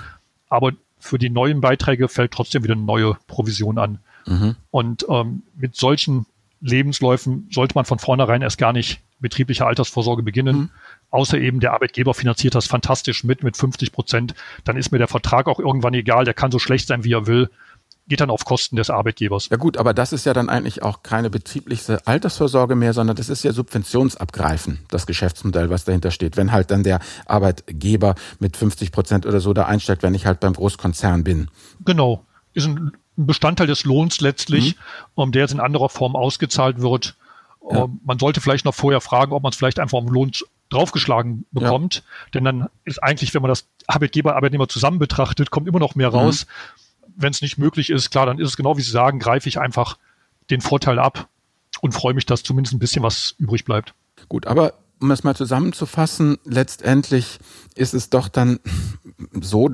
aber für die neuen Beiträge fällt trotzdem wieder eine neue Provision an. Mhm. Und ähm, mit solchen Lebensläufen sollte man von vornherein erst gar nicht betriebliche Altersvorsorge beginnen. Außer eben der Arbeitgeber finanziert das fantastisch mit, mit 50 Prozent, dann ist mir der Vertrag auch irgendwann egal, der kann so schlecht sein, wie er will geht dann auf Kosten des Arbeitgebers. Ja gut, aber das ist ja dann eigentlich auch keine betriebliche Altersvorsorge mehr, sondern das ist ja Subventionsabgreifen, das Geschäftsmodell, was dahinter steht. Wenn halt dann der Arbeitgeber mit 50 Prozent oder so da einsteigt, wenn ich halt beim Großkonzern bin. Genau. Ist ein Bestandteil des Lohns letztlich, mhm. um der jetzt in anderer Form ausgezahlt wird. Ja. Ähm, man sollte vielleicht noch vorher fragen, ob man es vielleicht einfach am Lohn draufgeschlagen bekommt. Ja. Denn dann ist eigentlich, wenn man das Arbeitgeber, Arbeitnehmer zusammen betrachtet, kommt immer noch mehr mhm. raus. Mhm. Wenn es nicht möglich ist, klar, dann ist es genau wie Sie sagen, greife ich einfach den Vorteil ab und freue mich, dass zumindest ein bisschen was übrig bleibt. Gut, aber um es mal zusammenzufassen, letztendlich ist es doch dann so,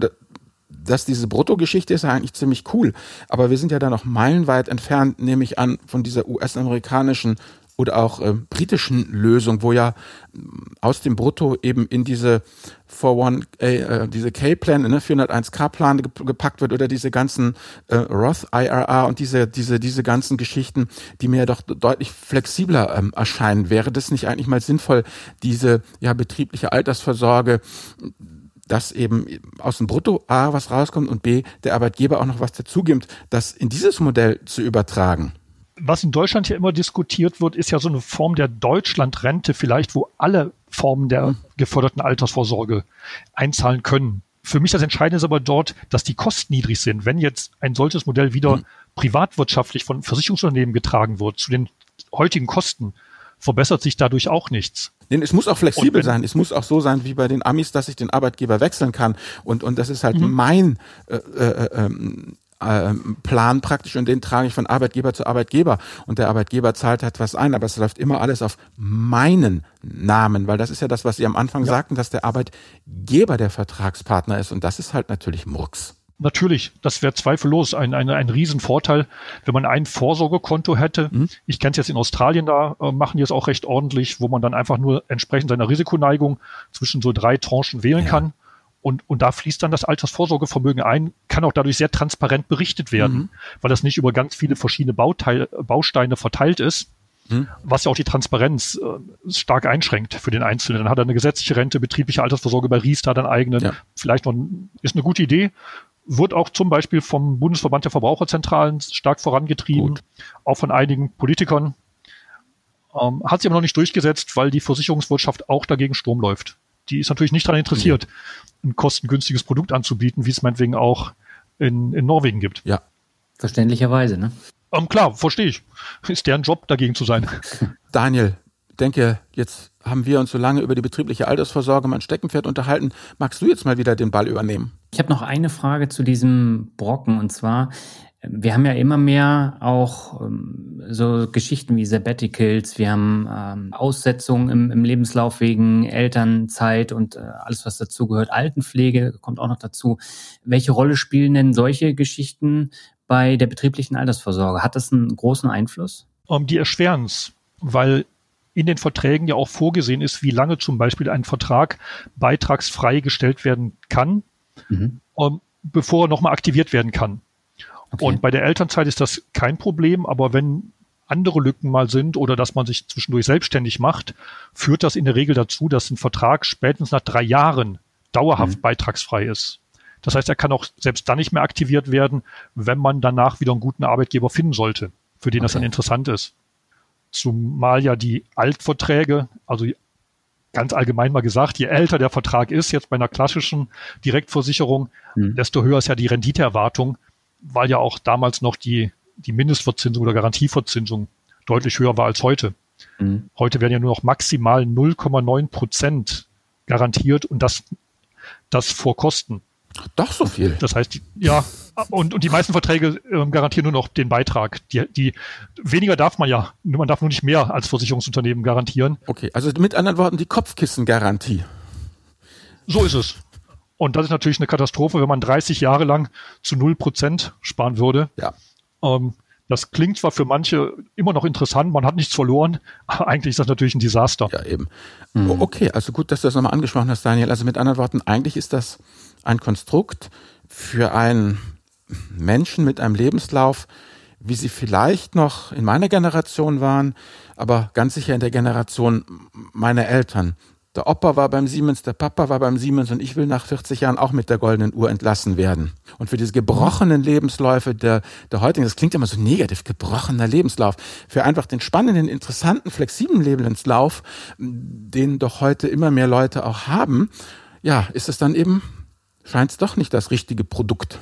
dass diese Bruttogeschichte ist ja eigentlich ziemlich cool. Aber wir sind ja da noch meilenweit entfernt, nehme ich an, von dieser US-amerikanischen oder auch äh, britischen Lösung, wo ja mm, aus dem Brutto eben in diese 41, äh, diese K-Plan, ne, 401k-Plan gepackt wird oder diese ganzen äh, Roth IRA und diese, diese, diese ganzen Geschichten, die mir ja doch deutlich flexibler ähm, erscheinen. Wäre das nicht eigentlich mal sinnvoll, diese ja betriebliche Altersvorsorge dass eben aus dem Brutto A was rauskommt und B der Arbeitgeber auch noch was dazugibt, das in dieses Modell zu übertragen? Was in Deutschland ja immer diskutiert wird, ist ja so eine Form der Deutschlandrente vielleicht, wo alle Formen der hm. geförderten Altersvorsorge einzahlen können. Für mich das Entscheidende ist aber dort, dass die Kosten niedrig sind. Wenn jetzt ein solches Modell wieder mhm. privatwirtschaftlich von Versicherungsunternehmen getragen wird, zu den heutigen Kosten, verbessert sich dadurch auch nichts. Denn es muss auch flexibel sein. Es muss auch so sein wie bei den Amis, dass ich den Arbeitgeber wechseln kann. Und, und das ist halt mhm. mein äh, äh, ähm, ähm, Plan praktisch und den trage ich von Arbeitgeber zu Arbeitgeber und der Arbeitgeber zahlt halt was ein, aber es läuft immer alles auf meinen Namen, weil das ist ja das, was Sie am Anfang ja. sagten, dass der Arbeitgeber der Vertragspartner ist und das ist halt natürlich Murks. Natürlich, das wäre zweifellos ein, ein, ein Riesenvorteil, wenn man ein Vorsorgekonto hätte. Mhm. Ich kenne es jetzt in Australien, da äh, machen die es auch recht ordentlich, wo man dann einfach nur entsprechend seiner Risikoneigung zwischen so drei Tranchen wählen ja. kann. Und, und da fließt dann das Altersvorsorgevermögen ein, kann auch dadurch sehr transparent berichtet werden, mhm. weil das nicht über ganz viele verschiedene Bauteil, Bausteine verteilt ist, mhm. was ja auch die Transparenz äh, stark einschränkt für den Einzelnen. Dann hat er eine gesetzliche Rente, betriebliche Altersvorsorge bei Riester, dann eigenen. Ja. Vielleicht noch, ist eine gute Idee. Wird auch zum Beispiel vom Bundesverband der Verbraucherzentralen stark vorangetrieben, Gut. auch von einigen Politikern. Ähm, hat sich aber noch nicht durchgesetzt, weil die Versicherungswirtschaft auch dagegen Sturm läuft die ist natürlich nicht daran interessiert, ein kostengünstiges Produkt anzubieten, wie es meinetwegen auch in, in Norwegen gibt. Ja. Verständlicherweise, ne? Ähm, klar, verstehe ich. Ist deren Job, dagegen zu sein. Daniel, denke, jetzt haben wir uns so lange über die betriebliche Altersvorsorge mein Steckenpferd unterhalten. Magst du jetzt mal wieder den Ball übernehmen? Ich habe noch eine Frage zu diesem Brocken und zwar, wir haben ja immer mehr auch ähm, so Geschichten wie Sabbaticals, wir haben ähm, Aussetzungen im, im, Lebenslauf wegen Elternzeit und äh, alles, was dazugehört. Altenpflege kommt auch noch dazu. Welche Rolle spielen denn solche Geschichten bei der betrieblichen Altersvorsorge? Hat das einen großen Einfluss? Um, die erschweren es, weil in den Verträgen ja auch vorgesehen ist, wie lange zum Beispiel ein Vertrag beitragsfrei gestellt werden kann, mhm. um, bevor er nochmal aktiviert werden kann. Okay. Und bei der Elternzeit ist das kein Problem, aber wenn andere Lücken mal sind oder dass man sich zwischendurch selbstständig macht, führt das in der Regel dazu, dass ein Vertrag spätestens nach drei Jahren dauerhaft mhm. beitragsfrei ist. Das heißt, er kann auch selbst dann nicht mehr aktiviert werden, wenn man danach wieder einen guten Arbeitgeber finden sollte, für den okay. das dann interessant ist. Zumal ja die Altverträge, also ganz allgemein mal gesagt, je älter der Vertrag ist, jetzt bei einer klassischen Direktversicherung, mhm. desto höher ist ja die Renditeerwartung weil ja auch damals noch die, die Mindestverzinsung oder Garantieverzinsung deutlich höher war als heute. Mhm. Heute werden ja nur noch maximal 0,9 Prozent garantiert und das, das vor Kosten. Doch so viel. Das heißt, ja, und, und die meisten Verträge äh, garantieren nur noch den Beitrag. Die, die weniger darf man ja, man darf nur nicht mehr als Versicherungsunternehmen garantieren. Okay, also mit anderen Worten die Kopfkissengarantie. So ist es. Und das ist natürlich eine Katastrophe, wenn man 30 Jahre lang zu null Prozent sparen würde. Ja. Ähm, das klingt zwar für manche immer noch interessant, man hat nichts verloren, aber eigentlich ist das natürlich ein Desaster. Ja, eben. Mhm. Okay, also gut, dass du das nochmal angesprochen hast, Daniel. Also mit anderen Worten, eigentlich ist das ein Konstrukt für einen Menschen mit einem Lebenslauf, wie sie vielleicht noch in meiner Generation waren, aber ganz sicher in der Generation meiner Eltern. Der Opa war beim Siemens, der Papa war beim Siemens und ich will nach 40 Jahren auch mit der goldenen Uhr entlassen werden. Und für diese gebrochenen Lebensläufe der, der heutigen, das klingt immer so negativ, gebrochener Lebenslauf, für einfach den spannenden, interessanten, flexiblen Lebenslauf, den doch heute immer mehr Leute auch haben, ja, ist es dann eben, scheint es doch nicht das richtige Produkt.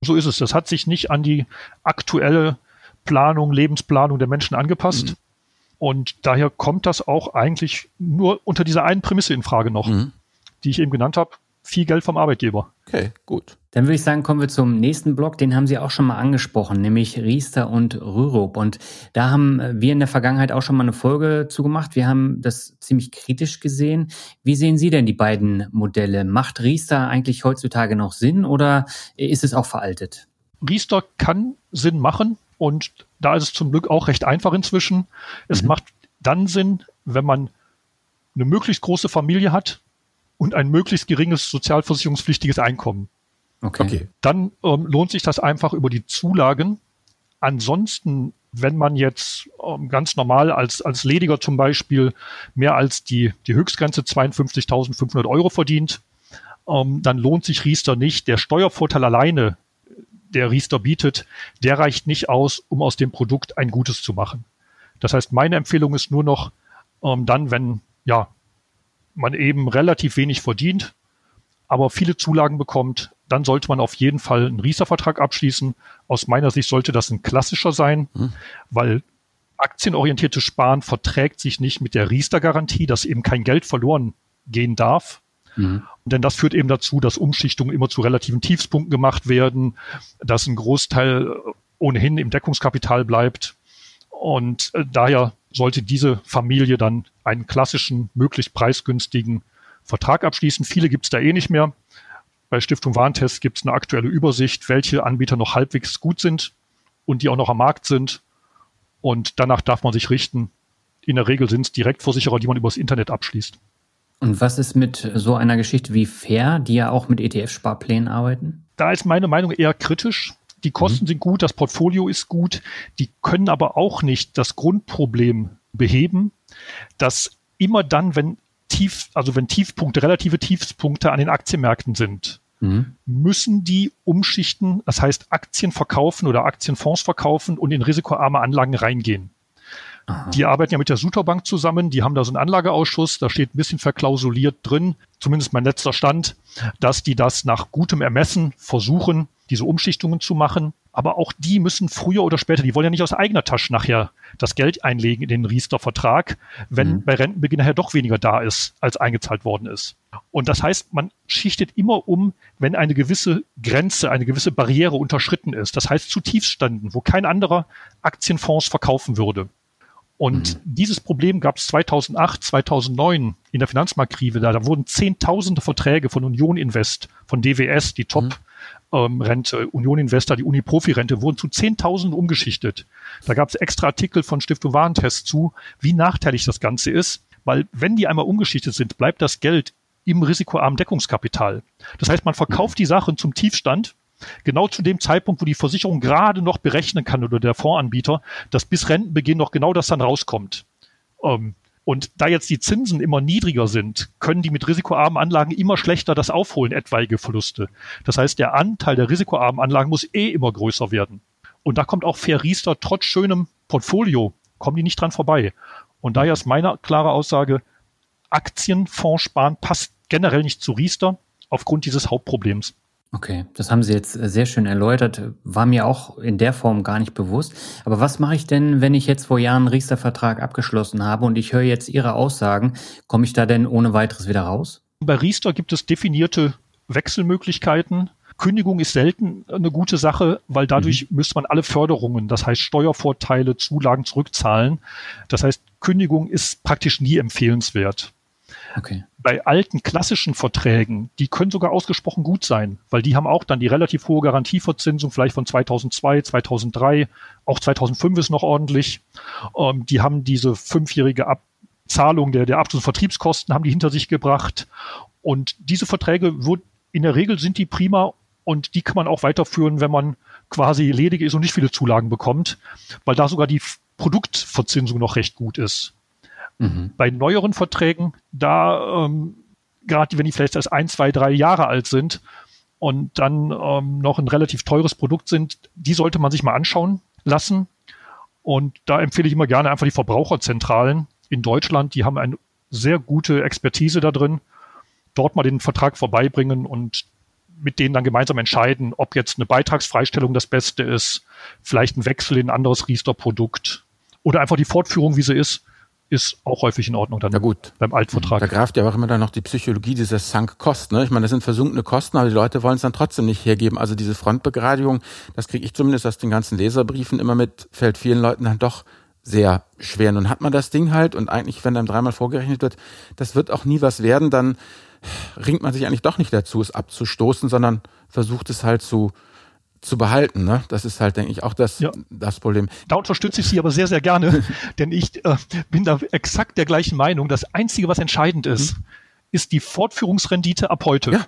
So ist es. Das hat sich nicht an die aktuelle Planung, Lebensplanung der Menschen angepasst. Mhm. Und daher kommt das auch eigentlich nur unter dieser einen Prämisse in Frage noch, mhm. die ich eben genannt habe. Viel Geld vom Arbeitgeber. Okay, gut. Dann würde ich sagen, kommen wir zum nächsten Block. Den haben Sie auch schon mal angesprochen, nämlich Riester und Rürup. Und da haben wir in der Vergangenheit auch schon mal eine Folge zugemacht. Wir haben das ziemlich kritisch gesehen. Wie sehen Sie denn die beiden Modelle? Macht Riester eigentlich heutzutage noch Sinn oder ist es auch veraltet? Riester kann Sinn machen und da ist es zum Glück auch recht einfach inzwischen. Es mhm. macht dann Sinn, wenn man eine möglichst große Familie hat und ein möglichst geringes sozialversicherungspflichtiges Einkommen. Okay. okay. Dann ähm, lohnt sich das einfach über die Zulagen. Ansonsten, wenn man jetzt ähm, ganz normal als, als Lediger zum Beispiel mehr als die, die Höchstgrenze 52.500 Euro verdient, ähm, dann lohnt sich Riester nicht. Der Steuervorteil alleine, der Riester bietet, der reicht nicht aus, um aus dem Produkt ein Gutes zu machen. Das heißt, meine Empfehlung ist nur noch ähm, dann, wenn ja man eben relativ wenig verdient, aber viele Zulagen bekommt, dann sollte man auf jeden Fall einen Riester-Vertrag abschließen. Aus meiner Sicht sollte das ein klassischer sein, mhm. weil aktienorientiertes Sparen verträgt sich nicht mit der Riester-Garantie, dass eben kein Geld verloren gehen darf. Mhm. Denn das führt eben dazu, dass Umschichtungen immer zu relativen Tiefspunkten gemacht werden, dass ein Großteil ohnehin im Deckungskapital bleibt. Und äh, daher sollte diese Familie dann einen klassischen, möglichst preisgünstigen Vertrag abschließen. Viele gibt es da eh nicht mehr. Bei Stiftung Warentest gibt es eine aktuelle Übersicht, welche Anbieter noch halbwegs gut sind und die auch noch am Markt sind. Und danach darf man sich richten. In der Regel sind es Direktversicherer, die man übers Internet abschließt. Und was ist mit so einer Geschichte wie Fair, die ja auch mit ETF-Sparplänen arbeiten? Da ist meine Meinung eher kritisch. Die Kosten mhm. sind gut, das Portfolio ist gut, die können aber auch nicht das Grundproblem beheben, dass immer dann, wenn Tief, also wenn Tiefpunkte, relative Tiefpunkte an den Aktienmärkten sind, mhm. müssen die umschichten, das heißt Aktien verkaufen oder Aktienfonds verkaufen und in risikoarme Anlagen reingehen. Aha. Die arbeiten ja mit der Suterbank zusammen, die haben da so einen Anlageausschuss, da steht ein bisschen verklausuliert drin, zumindest mein letzter Stand, dass die das nach gutem Ermessen versuchen, diese Umschichtungen zu machen. Aber auch die müssen früher oder später, die wollen ja nicht aus eigener Tasche nachher das Geld einlegen in den Riester-Vertrag, wenn mhm. bei Rentenbeginn nachher doch weniger da ist, als eingezahlt worden ist. Und das heißt, man schichtet immer um, wenn eine gewisse Grenze, eine gewisse Barriere unterschritten ist. Das heißt zu Tiefstanden, wo kein anderer Aktienfonds verkaufen würde. Und mhm. dieses Problem gab es 2008, 2009 in der Finanzmarktkrise. Da, da wurden Zehntausende Verträge von Union Invest, von DWS, die Top, mhm ähm, Rente, Union Investor, die Uni-Profi-Rente, wurden zu Zehntausenden umgeschichtet. Da gab es extra Artikel von Stiftung Warentest zu, wie nachteilig das Ganze ist, weil wenn die einmal umgeschichtet sind, bleibt das Geld im risikoarmen Deckungskapital. Das heißt, man verkauft die Sachen zum Tiefstand, genau zu dem Zeitpunkt, wo die Versicherung gerade noch berechnen kann oder der Fondsanbieter, dass bis Rentenbeginn noch genau das dann rauskommt. Ähm, und da jetzt die Zinsen immer niedriger sind, können die mit risikoarmen Anlagen immer schlechter das aufholen, etwaige Verluste. Das heißt, der Anteil der risikoarmen Anlagen muss eh immer größer werden. Und da kommt auch Fair Riester trotz schönem Portfolio, kommen die nicht dran vorbei. Und daher ist meine klare Aussage, Aktienfonds sparen passt generell nicht zu Riester aufgrund dieses Hauptproblems. Okay, das haben Sie jetzt äh, sehr schön erläutert. War mir auch in der Form gar nicht bewusst. Aber was mache ich denn, wenn ich jetzt vor Jahren einen Riester-Vertrag abgeschlossen habe und ich höre jetzt Ihre Aussagen? Komme ich da denn ohne weiteres wieder raus? Bei Riester gibt es definierte Wechselmöglichkeiten. Kündigung ist selten eine gute Sache, weil dadurch mhm. müsste man alle Förderungen, das heißt Steuervorteile, Zulagen zurückzahlen. Das heißt, Kündigung ist praktisch nie empfehlenswert. Okay. Bei alten klassischen Verträgen, die können sogar ausgesprochen gut sein, weil die haben auch dann die relativ hohe Garantieverzinsung, vielleicht von 2002, 2003, auch 2005 ist noch ordentlich. Ähm, die haben diese fünfjährige Abzahlung der, der Abschluss- und Vertriebskosten haben die hinter sich gebracht. Und diese Verträge, wird, in der Regel sind die prima und die kann man auch weiterführen, wenn man quasi ledig ist und nicht viele Zulagen bekommt, weil da sogar die Produktverzinsung noch recht gut ist. Mhm. Bei neueren Verträgen, da ähm, gerade wenn die vielleicht erst ein, zwei, drei Jahre alt sind und dann ähm, noch ein relativ teures Produkt sind, die sollte man sich mal anschauen lassen. Und da empfehle ich immer gerne einfach die Verbraucherzentralen in Deutschland. Die haben eine sehr gute Expertise da drin. Dort mal den Vertrag vorbeibringen und mit denen dann gemeinsam entscheiden, ob jetzt eine Beitragsfreistellung das Beste ist, vielleicht ein Wechsel in ein anderes Riester-Produkt oder einfach die Fortführung, wie sie ist, ist auch häufig in Ordnung dann ja gut. beim Altvertrag. Da greift ja auch immer dann noch die Psychologie dieser Sunk-Cost. Ne? Ich meine, das sind versunkene Kosten, aber die Leute wollen es dann trotzdem nicht hergeben. Also diese Frontbegradigung, das kriege ich zumindest aus den ganzen Leserbriefen immer mit, fällt vielen Leuten dann doch sehr schwer. Nun hat man das Ding halt und eigentlich, wenn dann dreimal vorgerechnet wird, das wird auch nie was werden, dann ringt man sich eigentlich doch nicht dazu, es abzustoßen, sondern versucht es halt zu zu behalten. Ne? Das ist halt, denke ich, auch das, ja. das Problem. Da unterstütze ich Sie aber sehr, sehr gerne, denn ich äh, bin da exakt der gleichen Meinung. Das Einzige, was entscheidend ist, mhm. ist die Fortführungsrendite ab heute. Ja.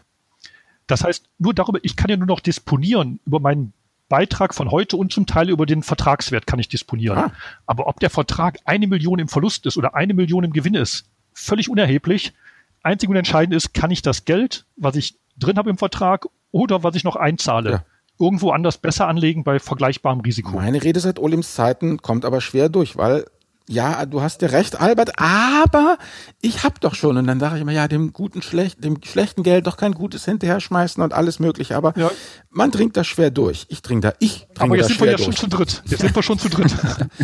Das heißt, nur darüber, ich kann ja nur noch disponieren über meinen Beitrag von heute und zum Teil über den Vertragswert kann ich disponieren. Ah. Aber ob der Vertrag eine Million im Verlust ist oder eine Million im Gewinn ist, völlig unerheblich. Einzig und entscheidend ist, kann ich das Geld, was ich drin habe im Vertrag oder was ich noch einzahle, ja. Irgendwo anders besser anlegen bei vergleichbarem Risiko. Meine Rede seit Olims Zeiten kommt aber schwer durch, weil ja, du hast ja recht, Albert, aber ich hab doch schon. Und dann sage ich immer, ja, dem guten, schlecht, dem schlechten Geld doch kein gutes hinterher schmeißen und alles mögliche. Aber ja. man dringt da schwer durch. Ich dringe da, ich dringe Aber jetzt sind wir ja schon zu dritt. Jetzt sind wir schon zu dritt.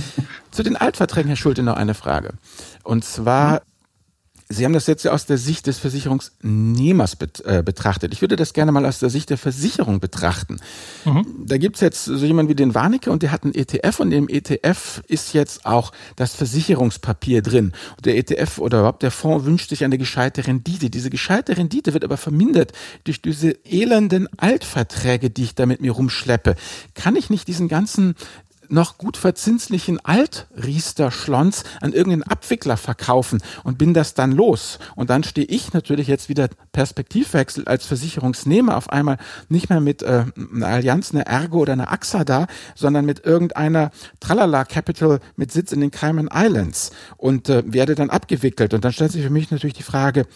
zu den Altverträgen, Herr Schulte, noch eine Frage. Und zwar, hm? Sie haben das jetzt ja aus der Sicht des Versicherungsnehmers äh, betrachtet. Ich würde das gerne mal aus der Sicht der Versicherung betrachten. Mhm. Da gibt's jetzt so jemanden wie den Warnecke und der hat einen ETF und im ETF ist jetzt auch das Versicherungspapier drin. Und der ETF oder überhaupt der Fonds wünscht sich eine gescheite Rendite. Diese gescheite Rendite wird aber vermindert durch diese elenden Altverträge, die ich da mit mir rumschleppe. Kann ich nicht diesen ganzen noch gut verzinslichen Alt-Riester-Schlons an irgendeinen Abwickler verkaufen und bin das dann los. Und dann stehe ich natürlich jetzt wieder Perspektivwechsel als Versicherungsnehmer auf einmal nicht mehr mit äh, einer Allianz, einer Ergo oder einer AXA da, sondern mit irgendeiner Tralala Capital mit Sitz in den Cayman Islands und äh, werde dann abgewickelt. Und dann stellt sich für mich natürlich die Frage,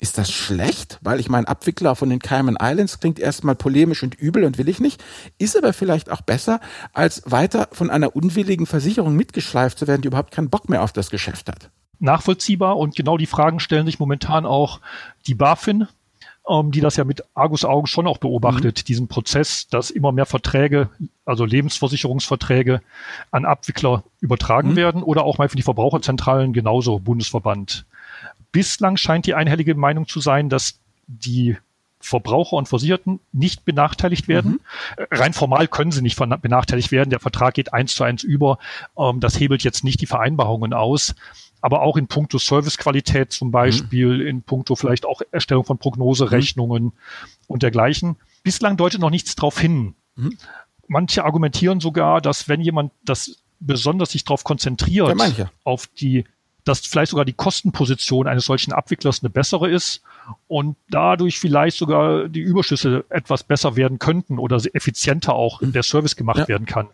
ist das schlecht? Weil ich mein Abwickler von den Cayman Islands klingt erstmal polemisch und übel und will ich nicht. Ist aber vielleicht auch besser, als weiter von einer unwilligen Versicherung mitgeschleift zu werden, die überhaupt keinen Bock mehr auf das Geschäft hat. Nachvollziehbar und genau die Fragen stellen sich momentan auch die BaFin, ähm, die das ja mit Argus Augen schon auch beobachtet, mhm. diesen Prozess, dass immer mehr Verträge, also Lebensversicherungsverträge an Abwickler übertragen mhm. werden oder auch mal für die Verbraucherzentralen genauso Bundesverband. Bislang scheint die einhellige Meinung zu sein, dass die Verbraucher und Versicherten nicht benachteiligt werden. Mhm. Rein formal können sie nicht benachteiligt werden. Der Vertrag geht eins zu eins über. Ähm, das hebelt jetzt nicht die Vereinbarungen aus. Aber auch in puncto Servicequalität zum Beispiel, mhm. in puncto vielleicht auch Erstellung von Prognoserechnungen mhm. und dergleichen. Bislang deutet noch nichts darauf hin. Mhm. Manche argumentieren sogar, dass wenn jemand das besonders sich darauf konzentriert, ja, auf die dass vielleicht sogar die Kostenposition eines solchen Abwicklers eine bessere ist und dadurch vielleicht sogar die Überschüsse etwas besser werden könnten oder effizienter auch der Service gemacht ja. werden kann.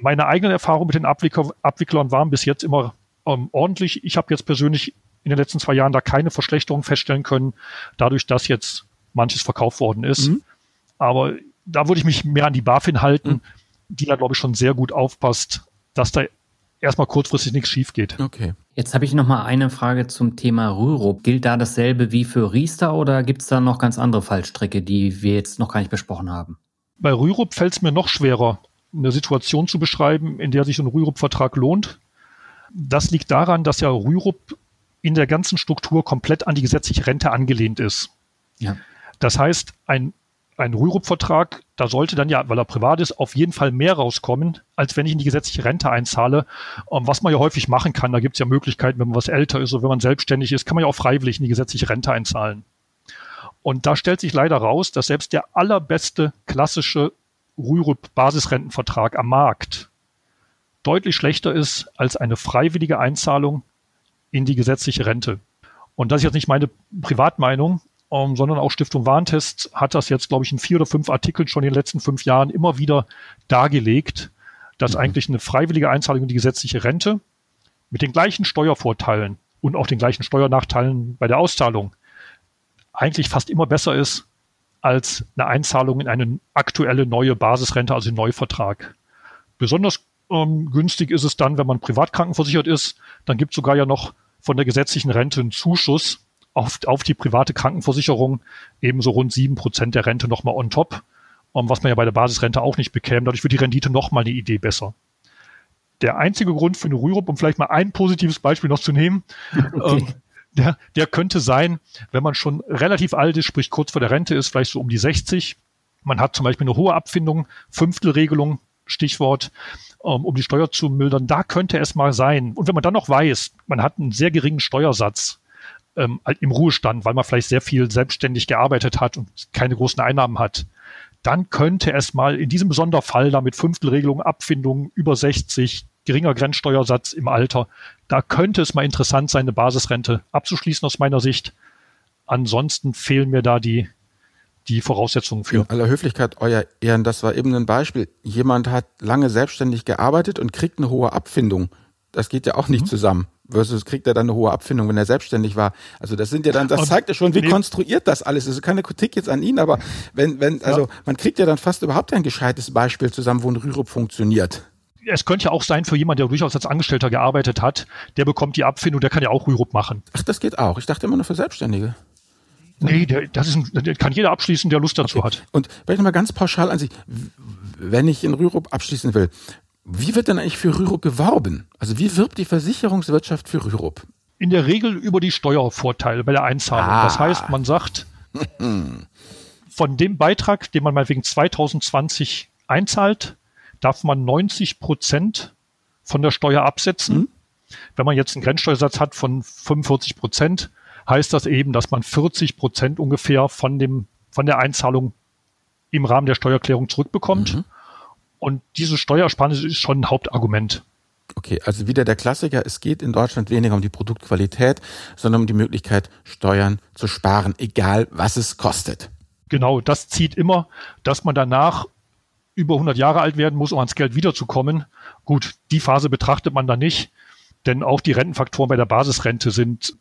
Meine eigenen Erfahrungen mit den Abwickler, Abwicklern waren bis jetzt immer ähm, ordentlich. Ich habe jetzt persönlich in den letzten zwei Jahren da keine Verschlechterung feststellen können, dadurch, dass jetzt manches verkauft worden ist. Mhm. Aber da würde ich mich mehr an die BaFin halten, mhm. die da, glaube ich, schon sehr gut aufpasst, dass da erstmal kurzfristig nichts schief geht. Okay. Jetzt habe ich noch mal eine Frage zum Thema Rürup. Gilt da dasselbe wie für Riester oder gibt es da noch ganz andere Fallstricke, die wir jetzt noch gar nicht besprochen haben? Bei Rürup fällt es mir noch schwerer, eine Situation zu beschreiben, in der sich ein Rürup-Vertrag lohnt. Das liegt daran, dass ja Rürup in der ganzen Struktur komplett an die gesetzliche Rente angelehnt ist. Ja. Das heißt, ein ein Rürup-Vertrag, da sollte dann ja, weil er privat ist, auf jeden Fall mehr rauskommen, als wenn ich in die gesetzliche Rente einzahle. Ähm, was man ja häufig machen kann, da gibt es ja Möglichkeiten, wenn man was älter ist oder wenn man selbstständig ist, kann man ja auch freiwillig in die gesetzliche Rente einzahlen. Und da stellt sich leider raus, dass selbst der allerbeste klassische Rürup-Basisrentenvertrag am Markt deutlich schlechter ist als eine freiwillige Einzahlung in die gesetzliche Rente. Und das ist jetzt nicht meine Privatmeinung, ähm, sondern auch Stiftung Warntest hat das jetzt, glaube ich, in vier oder fünf Artikeln schon in den letzten fünf Jahren immer wieder dargelegt, dass mhm. eigentlich eine freiwillige Einzahlung in die gesetzliche Rente mit den gleichen Steuervorteilen und auch den gleichen Steuernachteilen bei der Auszahlung eigentlich fast immer besser ist als eine Einzahlung in eine aktuelle neue Basisrente, also einen Neuvertrag. Besonders ähm, günstig ist es dann, wenn man privat krankenversichert ist. Dann gibt es sogar ja noch von der gesetzlichen Rente einen Zuschuss auf, auf die private Krankenversicherung ebenso rund sieben Prozent der Rente nochmal on top, um, was man ja bei der Basisrente auch nicht bekäme. Dadurch wird die Rendite nochmal eine Idee besser. Der einzige Grund für eine Rürup, um vielleicht mal ein positives Beispiel noch zu nehmen, okay. ähm, der, der könnte sein, wenn man schon relativ alt ist, sprich kurz vor der Rente ist, vielleicht so um die 60. Man hat zum Beispiel eine hohe Abfindung, Fünftelregelung, Stichwort, ähm, um die Steuer zu mildern. Da könnte es mal sein. Und wenn man dann noch weiß, man hat einen sehr geringen Steuersatz ähm, im Ruhestand, weil man vielleicht sehr viel selbstständig gearbeitet hat und keine großen Einnahmen hat, dann könnte es mal in diesem Sonderfall da mit Fünftelregelung, Abfindung über 60, geringer Grenzsteuersatz im Alter, da könnte es mal interessant sein, eine Basisrente abzuschließen aus meiner Sicht. Ansonsten fehlen mir da die, die Voraussetzungen für. In aller Höflichkeit, euer Ehren, das war eben ein Beispiel. Jemand hat lange selbstständig gearbeitet und kriegt eine hohe Abfindung. Das geht ja auch nicht mhm. zusammen. Versus kriegt er dann eine hohe Abfindung, wenn er selbstständig war. Also das sind ja dann, das zeigt ja schon, wie konstruiert das alles ist. Keine Kritik jetzt an ihn, aber wenn, wenn, also ja. man kriegt ja dann fast überhaupt ein gescheites Beispiel zusammen, wo ein Rürup funktioniert es könnte ja auch sein für jemanden, der durchaus als Angestellter gearbeitet hat, der bekommt die Abfindung, der kann ja auch Rürup machen. Ach, das geht auch. Ich dachte immer nur für Selbstständige. Nee, der, das ist ein, kann jeder abschließen, der Lust dazu okay. hat. Und vielleicht mal ganz pauschal an sich, wenn ich in Rürup abschließen will, wie wird denn eigentlich für Rürup geworben? Also wie wirbt die Versicherungswirtschaft für Rürup? In der Regel über die Steuervorteile bei der Einzahlung. Ah. Das heißt, man sagt, von dem Beitrag, den man meinetwegen 2020 einzahlt, darf man 90 Prozent von der Steuer absetzen. Mhm. Wenn man jetzt einen Grenzsteuersatz hat von 45 Prozent, heißt das eben, dass man 40 Prozent ungefähr von dem, von der Einzahlung im Rahmen der Steuererklärung zurückbekommt. Mhm. Und diese Steuerspanne ist schon ein Hauptargument. Okay, also wieder der Klassiker, es geht in Deutschland weniger um die Produktqualität, sondern um die Möglichkeit, Steuern zu sparen, egal was es kostet. Genau, das zieht immer, dass man danach über 100 Jahre alt werden muss, um ans Geld wiederzukommen. Gut, die Phase betrachtet man dann nicht, denn auch die Rentenfaktoren bei der Basisrente sind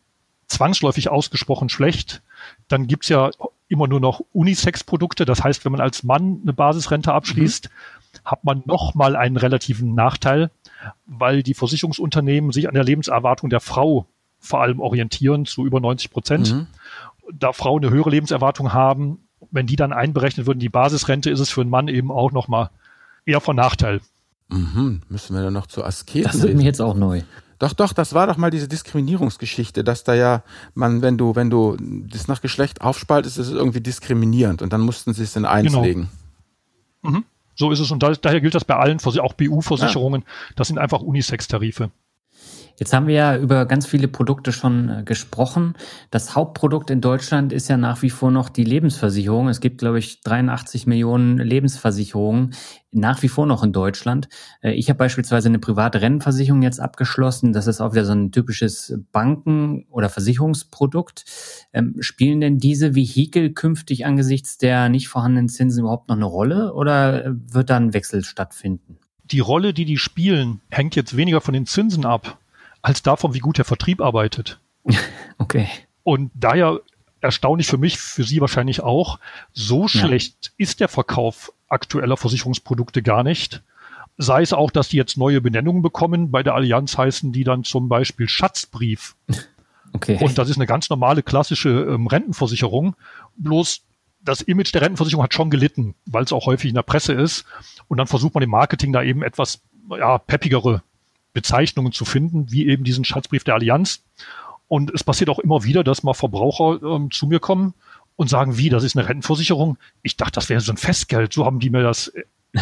zwangsläufig ausgesprochen schlecht. Dann gibt's ja immer nur noch Unisex-Produkte. Das heißt, wenn man als Mann eine Basisrente abschließt, mhm. Hat man nochmal einen relativen Nachteil, weil die Versicherungsunternehmen sich an der Lebenserwartung der Frau vor allem orientieren zu über 90 Prozent. Mhm. Da Frauen eine höhere Lebenserwartung haben, wenn die dann einberechnet würden, die Basisrente, ist es für einen Mann eben auch nochmal eher von Nachteil. Mhm, müssen wir dann noch zu Asketen Das ist mir jetzt auch neu. Doch, doch, das war doch mal diese Diskriminierungsgeschichte, dass da ja man, wenn du, wenn du das nach Geschlecht aufspaltest, ist es irgendwie diskriminierend und dann mussten sie es in eins genau. legen. Mhm. So ist es und da, daher gilt das bei allen, auch BU-Versicherungen, ja. das sind einfach Unisex-Tarife. Jetzt haben wir ja über ganz viele Produkte schon äh, gesprochen. Das Hauptprodukt in Deutschland ist ja nach wie vor noch die Lebensversicherung. Es gibt, glaube ich, 83 Millionen Lebensversicherungen nach wie vor noch in Deutschland. Äh, ich habe beispielsweise eine private Rentenversicherung jetzt abgeschlossen. Das ist auch wieder so ein typisches Banken- oder Versicherungsprodukt. Ähm, spielen denn diese Vehikel künftig angesichts der nicht vorhandenen Zinsen überhaupt noch eine Rolle oder äh, wird da ein Wechsel stattfinden? Die Rolle, die die spielen, hängt jetzt weniger von den Zinsen ab, als davon, wie gut der Vertrieb arbeitet. Okay. Und daher erstaunlich für mich, für Sie wahrscheinlich auch, so schlecht ja. ist der Verkauf aktueller Versicherungsprodukte gar nicht. Sei es auch, dass die jetzt neue Benennungen bekommen. Bei der Allianz heißen die dann zum Beispiel Schatzbrief. Okay. Und das ist eine ganz normale klassische ähm, Rentenversicherung. Bloß das Image der Rentenversicherung hat schon gelitten, weil es auch häufig in der Presse ist. Und dann versucht man im Marketing da eben etwas ja, peppigere Bezeichnungen zu finden, wie eben diesen Schatzbrief der Allianz. Und es passiert auch immer wieder, dass mal Verbraucher ähm, zu mir kommen und sagen, wie, das ist eine Rentenversicherung. Ich dachte, das wäre so ein Festgeld. So haben die mir das,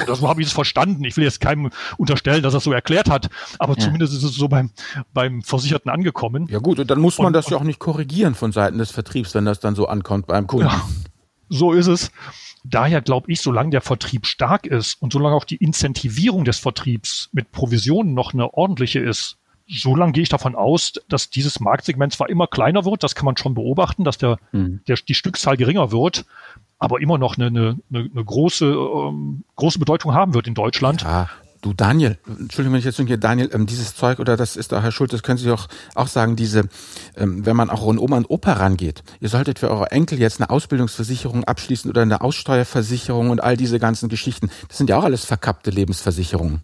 oder so habe ich es verstanden. Ich will jetzt keinem unterstellen, dass er es so erklärt hat, aber ja. zumindest ist es so beim, beim Versicherten angekommen. Ja gut, und dann muss man und, das ja auch nicht korrigieren von Seiten des Vertriebs, wenn das dann so ankommt beim Kunden. Ja, so ist es. Daher glaube ich, solange der Vertrieb stark ist und solange auch die Incentivierung des Vertriebs mit Provisionen noch eine ordentliche ist, solange gehe ich davon aus, dass dieses Marktsegment zwar immer kleiner wird, das kann man schon beobachten, dass der, mhm. der die Stückzahl geringer wird, aber immer noch eine, eine, eine große, ähm, große Bedeutung haben wird in Deutschland. Ja, Du Daniel, Entschuldigung, wenn ich jetzt hier Daniel, ähm, dieses Zeug oder das ist da Herr Schulz, das können Sie auch, auch sagen, diese, ähm, wenn man auch an Oma und Opa rangeht, ihr solltet für eure Enkel jetzt eine Ausbildungsversicherung abschließen oder eine Aussteuerversicherung und all diese ganzen Geschichten. Das sind ja auch alles verkappte Lebensversicherungen.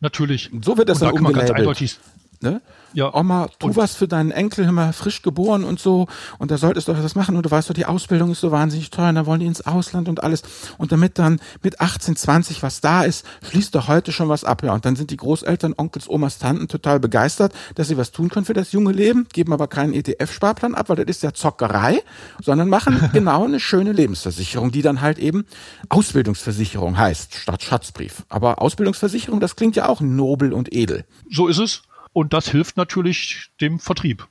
Natürlich. So wird das und dann da umgelabelt. Ne? Ja. Oma, tu und was für deinen Enkel, immer frisch geboren und so. Und da solltest du was machen. Und du weißt doch, die Ausbildung ist so wahnsinnig teuer. Und da wollen die ins Ausland und alles. Und damit dann mit 18, 20 was da ist, schließt doch heute schon was ab. Ja, und dann sind die Großeltern, Onkels, Omas, Tanten total begeistert, dass sie was tun können für das junge Leben, geben aber keinen ETF-Sparplan ab, weil das ist ja Zockerei, sondern machen genau eine schöne Lebensversicherung, die dann halt eben Ausbildungsversicherung heißt, statt Schatzbrief. Aber Ausbildungsversicherung, das klingt ja auch nobel und edel. So ist es. Und das hilft natürlich dem Vertrieb.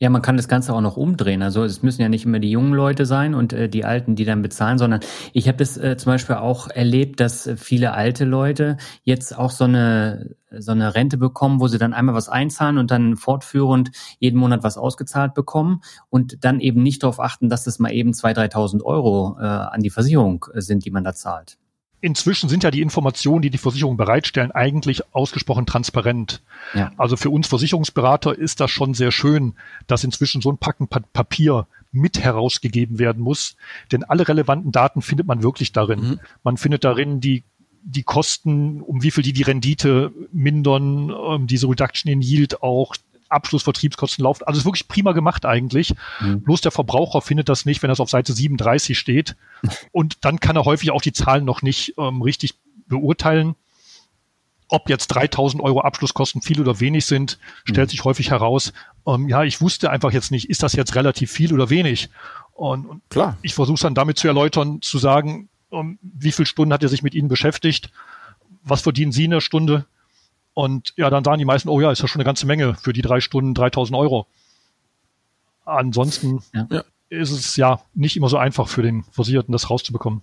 Ja, man kann das Ganze auch noch umdrehen. Also es müssen ja nicht immer die jungen Leute sein und äh, die Alten, die dann bezahlen, sondern ich habe das äh, zum Beispiel auch erlebt, dass viele alte Leute jetzt auch so eine so eine Rente bekommen, wo sie dann einmal was einzahlen und dann fortführend jeden Monat was ausgezahlt bekommen und dann eben nicht darauf achten, dass das mal eben 2.000, 3.000 Euro äh, an die Versicherung äh, sind, die man da zahlt inzwischen sind ja die Informationen, die die Versicherungen bereitstellen, eigentlich ausgesprochen transparent. Ja. Also für uns Versicherungsberater ist das schon sehr schön, dass inzwischen so ein Packen Papier mit herausgegeben werden muss, denn alle relevanten Daten findet man wirklich darin. Mhm. Man findet darin die die Kosten, um wie viel die die Rendite mindern, ähm, diese Reduction in Yield auch, Abschlussvertriebskosten laufen. Also ist wirklich prima gemacht eigentlich. Mhm. Bloß der Verbraucher findet das nicht, wenn das auf Seite 37 steht. Und dann kann er häufig auch die Zahlen noch nicht ähm, richtig beurteilen. Ob jetzt 3000 Euro Abschlusskosten viel oder wenig sind, stellt mhm. sich häufig heraus. Ähm, ja, ich wusste einfach jetzt nicht, ist das jetzt relativ viel oder wenig? Und, und Klar. ich versuche es dann damit zu erläutern, zu sagen, um, wie viele Stunden hat er sich mit Ihnen beschäftigt? Was verdienen Sie in der Stunde? Und ja, dann sagen die meisten, oh ja, ist ja schon eine ganze Menge für die drei Stunden 3000 Euro. Ansonsten ja. ist es ja nicht immer so einfach für den Versicherten, das rauszubekommen.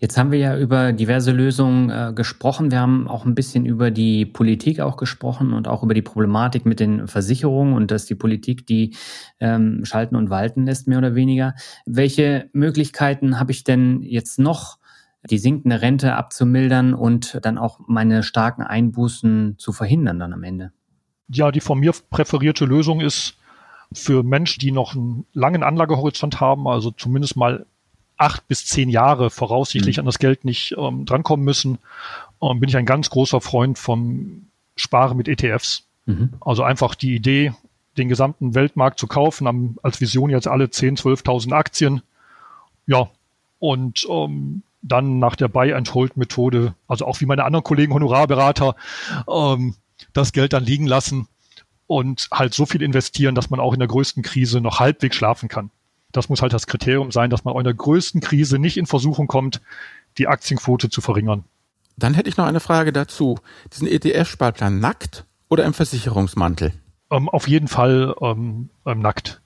Jetzt haben wir ja über diverse Lösungen äh, gesprochen. Wir haben auch ein bisschen über die Politik auch gesprochen und auch über die Problematik mit den Versicherungen und dass die Politik die ähm, schalten und walten lässt, mehr oder weniger. Welche Möglichkeiten habe ich denn jetzt noch, die sinkende Rente abzumildern und dann auch meine starken Einbußen zu verhindern dann am Ende? Ja, die von mir präferierte Lösung ist für Menschen, die noch einen langen Anlagehorizont haben, also zumindest mal acht bis zehn Jahre voraussichtlich mhm. an das Geld nicht ähm, drankommen müssen, ähm, bin ich ein ganz großer Freund vom Sparen mit ETFs. Mhm. Also einfach die Idee, den gesamten Weltmarkt zu kaufen, haben als Vision jetzt alle 10.000, 12.000 Aktien. Ja, und ähm, dann nach der Buy-and-Hold-Methode, also auch wie meine anderen Kollegen Honorarberater, ähm, das Geld dann liegen lassen und halt so viel investieren, dass man auch in der größten Krise noch halbwegs schlafen kann. Das muss halt das Kriterium sein, dass man auch in der größten Krise nicht in Versuchung kommt, die Aktienquote zu verringern. Dann hätte ich noch eine Frage dazu. Diesen ETF-Sparplan nackt oder im Versicherungsmantel? Ähm, auf jeden Fall ähm, ähm, nackt.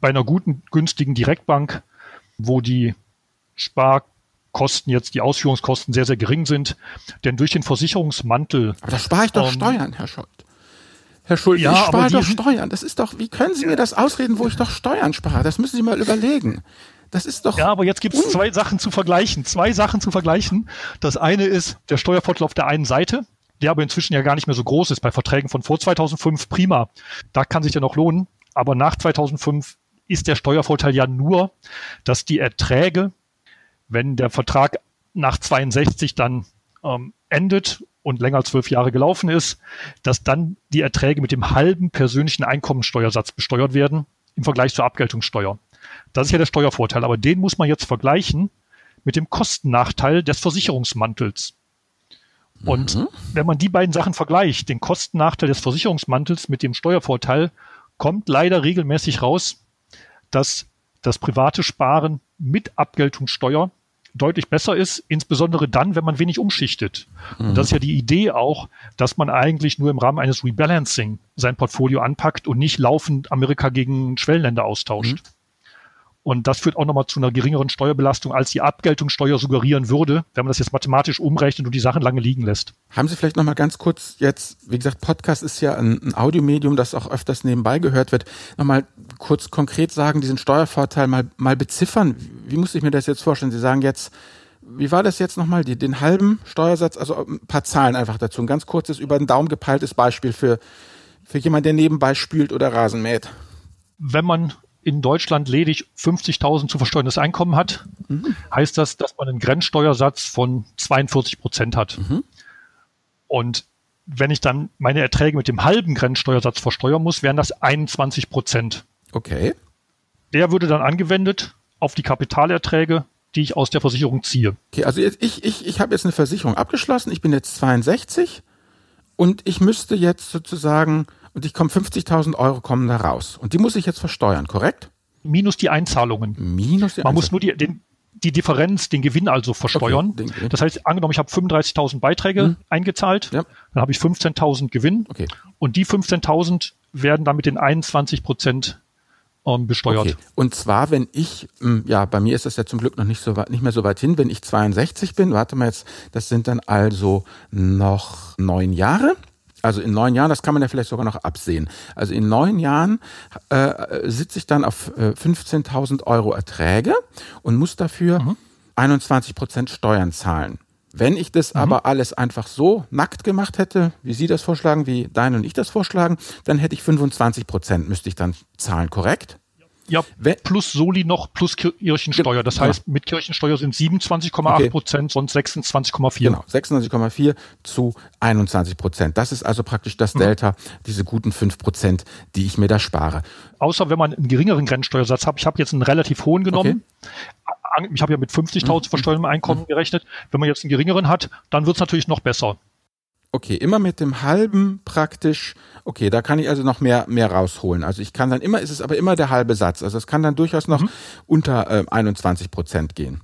Bei einer guten, günstigen Direktbank, wo die Spar Kosten jetzt, die Ausführungskosten sehr, sehr gering sind. Denn durch den Versicherungsmantel. Aber da spare ich doch ähm, Steuern, Herr Scholz. Herr Schulz, ja, ich spare doch Steuern. Das ist doch, wie können Sie mir das ausreden, wo ich doch Steuern spare? Das müssen Sie mal überlegen. Das ist doch. Ja, aber jetzt gibt es zwei Sachen zu vergleichen. Zwei Sachen zu vergleichen. Das eine ist der Steuervorteil auf der einen Seite, der aber inzwischen ja gar nicht mehr so groß ist. Bei Verträgen von vor 2005 prima. Da kann sich der noch lohnen. Aber nach 2005 ist der Steuervorteil ja nur, dass die Erträge wenn der Vertrag nach 62 dann ähm, endet und länger als zwölf Jahre gelaufen ist, dass dann die Erträge mit dem halben persönlichen Einkommensteuersatz besteuert werden im Vergleich zur Abgeltungssteuer. Das ist ja der Steuervorteil, aber den muss man jetzt vergleichen mit dem Kostennachteil des Versicherungsmantels. Und mhm. wenn man die beiden Sachen vergleicht, den Kostennachteil des Versicherungsmantels mit dem Steuervorteil, kommt leider regelmäßig raus, dass das private Sparen mit Abgeltungssteuer deutlich besser ist, insbesondere dann, wenn man wenig umschichtet. Mhm. Und das ist ja die Idee auch, dass man eigentlich nur im Rahmen eines Rebalancing sein Portfolio anpackt und nicht laufend Amerika gegen Schwellenländer austauscht. Mhm. Und das führt auch nochmal zu einer geringeren Steuerbelastung, als die Abgeltungssteuer suggerieren würde, wenn man das jetzt mathematisch umrechnet und die Sachen lange liegen lässt. Haben Sie vielleicht nochmal ganz kurz jetzt, wie gesagt, Podcast ist ja ein, ein Audiomedium, das auch öfters nebenbei gehört wird, nochmal kurz konkret sagen, diesen Steuervorteil mal, mal beziffern. Wie muss ich mir das jetzt vorstellen? Sie sagen jetzt, wie war das jetzt nochmal, die, den halben Steuersatz, also ein paar Zahlen einfach dazu. Ein ganz kurzes, über den Daumen gepeiltes Beispiel für, für jemand, der nebenbei spült oder Rasen mäht. Wenn man in Deutschland ledig 50.000 zu versteuerndes Einkommen hat, mhm. heißt das, dass man einen Grenzsteuersatz von 42 Prozent hat. Mhm. Und wenn ich dann meine Erträge mit dem halben Grenzsteuersatz versteuern muss, wären das 21 Prozent. Okay. Der würde dann angewendet auf die Kapitalerträge, die ich aus der Versicherung ziehe. Okay, also jetzt, ich, ich, ich habe jetzt eine Versicherung abgeschlossen, ich bin jetzt 62 und ich müsste jetzt sozusagen, und ich komme 50.000 Euro kommen da raus. Und die muss ich jetzt versteuern, korrekt? Minus die Einzahlungen. Minus die Man muss nur die, den, die Differenz, den Gewinn also versteuern. Okay, den, das heißt, angenommen, ich habe 35.000 Beiträge hm. eingezahlt, ja. dann habe ich 15.000 Gewinn okay. und die 15.000 werden dann mit den 21 Prozent ähm, besteuert. Okay. Und zwar, wenn ich, hm, ja, bei mir ist das ja zum Glück noch nicht so weit, nicht mehr so weit hin, wenn ich 62 bin, warte mal jetzt, das sind dann also noch neun Jahre. Also in neun Jahren, das kann man ja vielleicht sogar noch absehen. Also in neun Jahren äh, sitze ich dann auf äh, 15.000 Euro Erträge und muss dafür mhm. 21 Prozent Steuern zahlen. Wenn ich das mhm. aber alles einfach so nackt gemacht hätte, wie Sie das vorschlagen, wie Dein und ich das vorschlagen, dann hätte ich 25 Prozent müsste ich dann zahlen, korrekt? Ja, plus Soli noch plus Kirchensteuer. Das heißt, mit Kirchensteuer sind 27,8 okay. Prozent, sonst 26,4. Genau, 26,4 zu 21 Prozent. Das ist also praktisch das mhm. Delta, mhm. diese guten 5 Prozent, die ich mir da spare. Außer wenn man einen geringeren Grenzsteuersatz hat. Ich habe jetzt einen relativ hohen genommen. Okay. Ich habe ja mit 50.000 mhm. versteuertem Einkommen mhm. gerechnet. Wenn man jetzt einen geringeren hat, dann wird es natürlich noch besser. Okay, immer mit dem halben praktisch. Okay, da kann ich also noch mehr mehr rausholen. Also ich kann dann immer, ist es aber immer der halbe Satz. Also es kann dann durchaus noch mhm. unter äh, 21 Prozent gehen.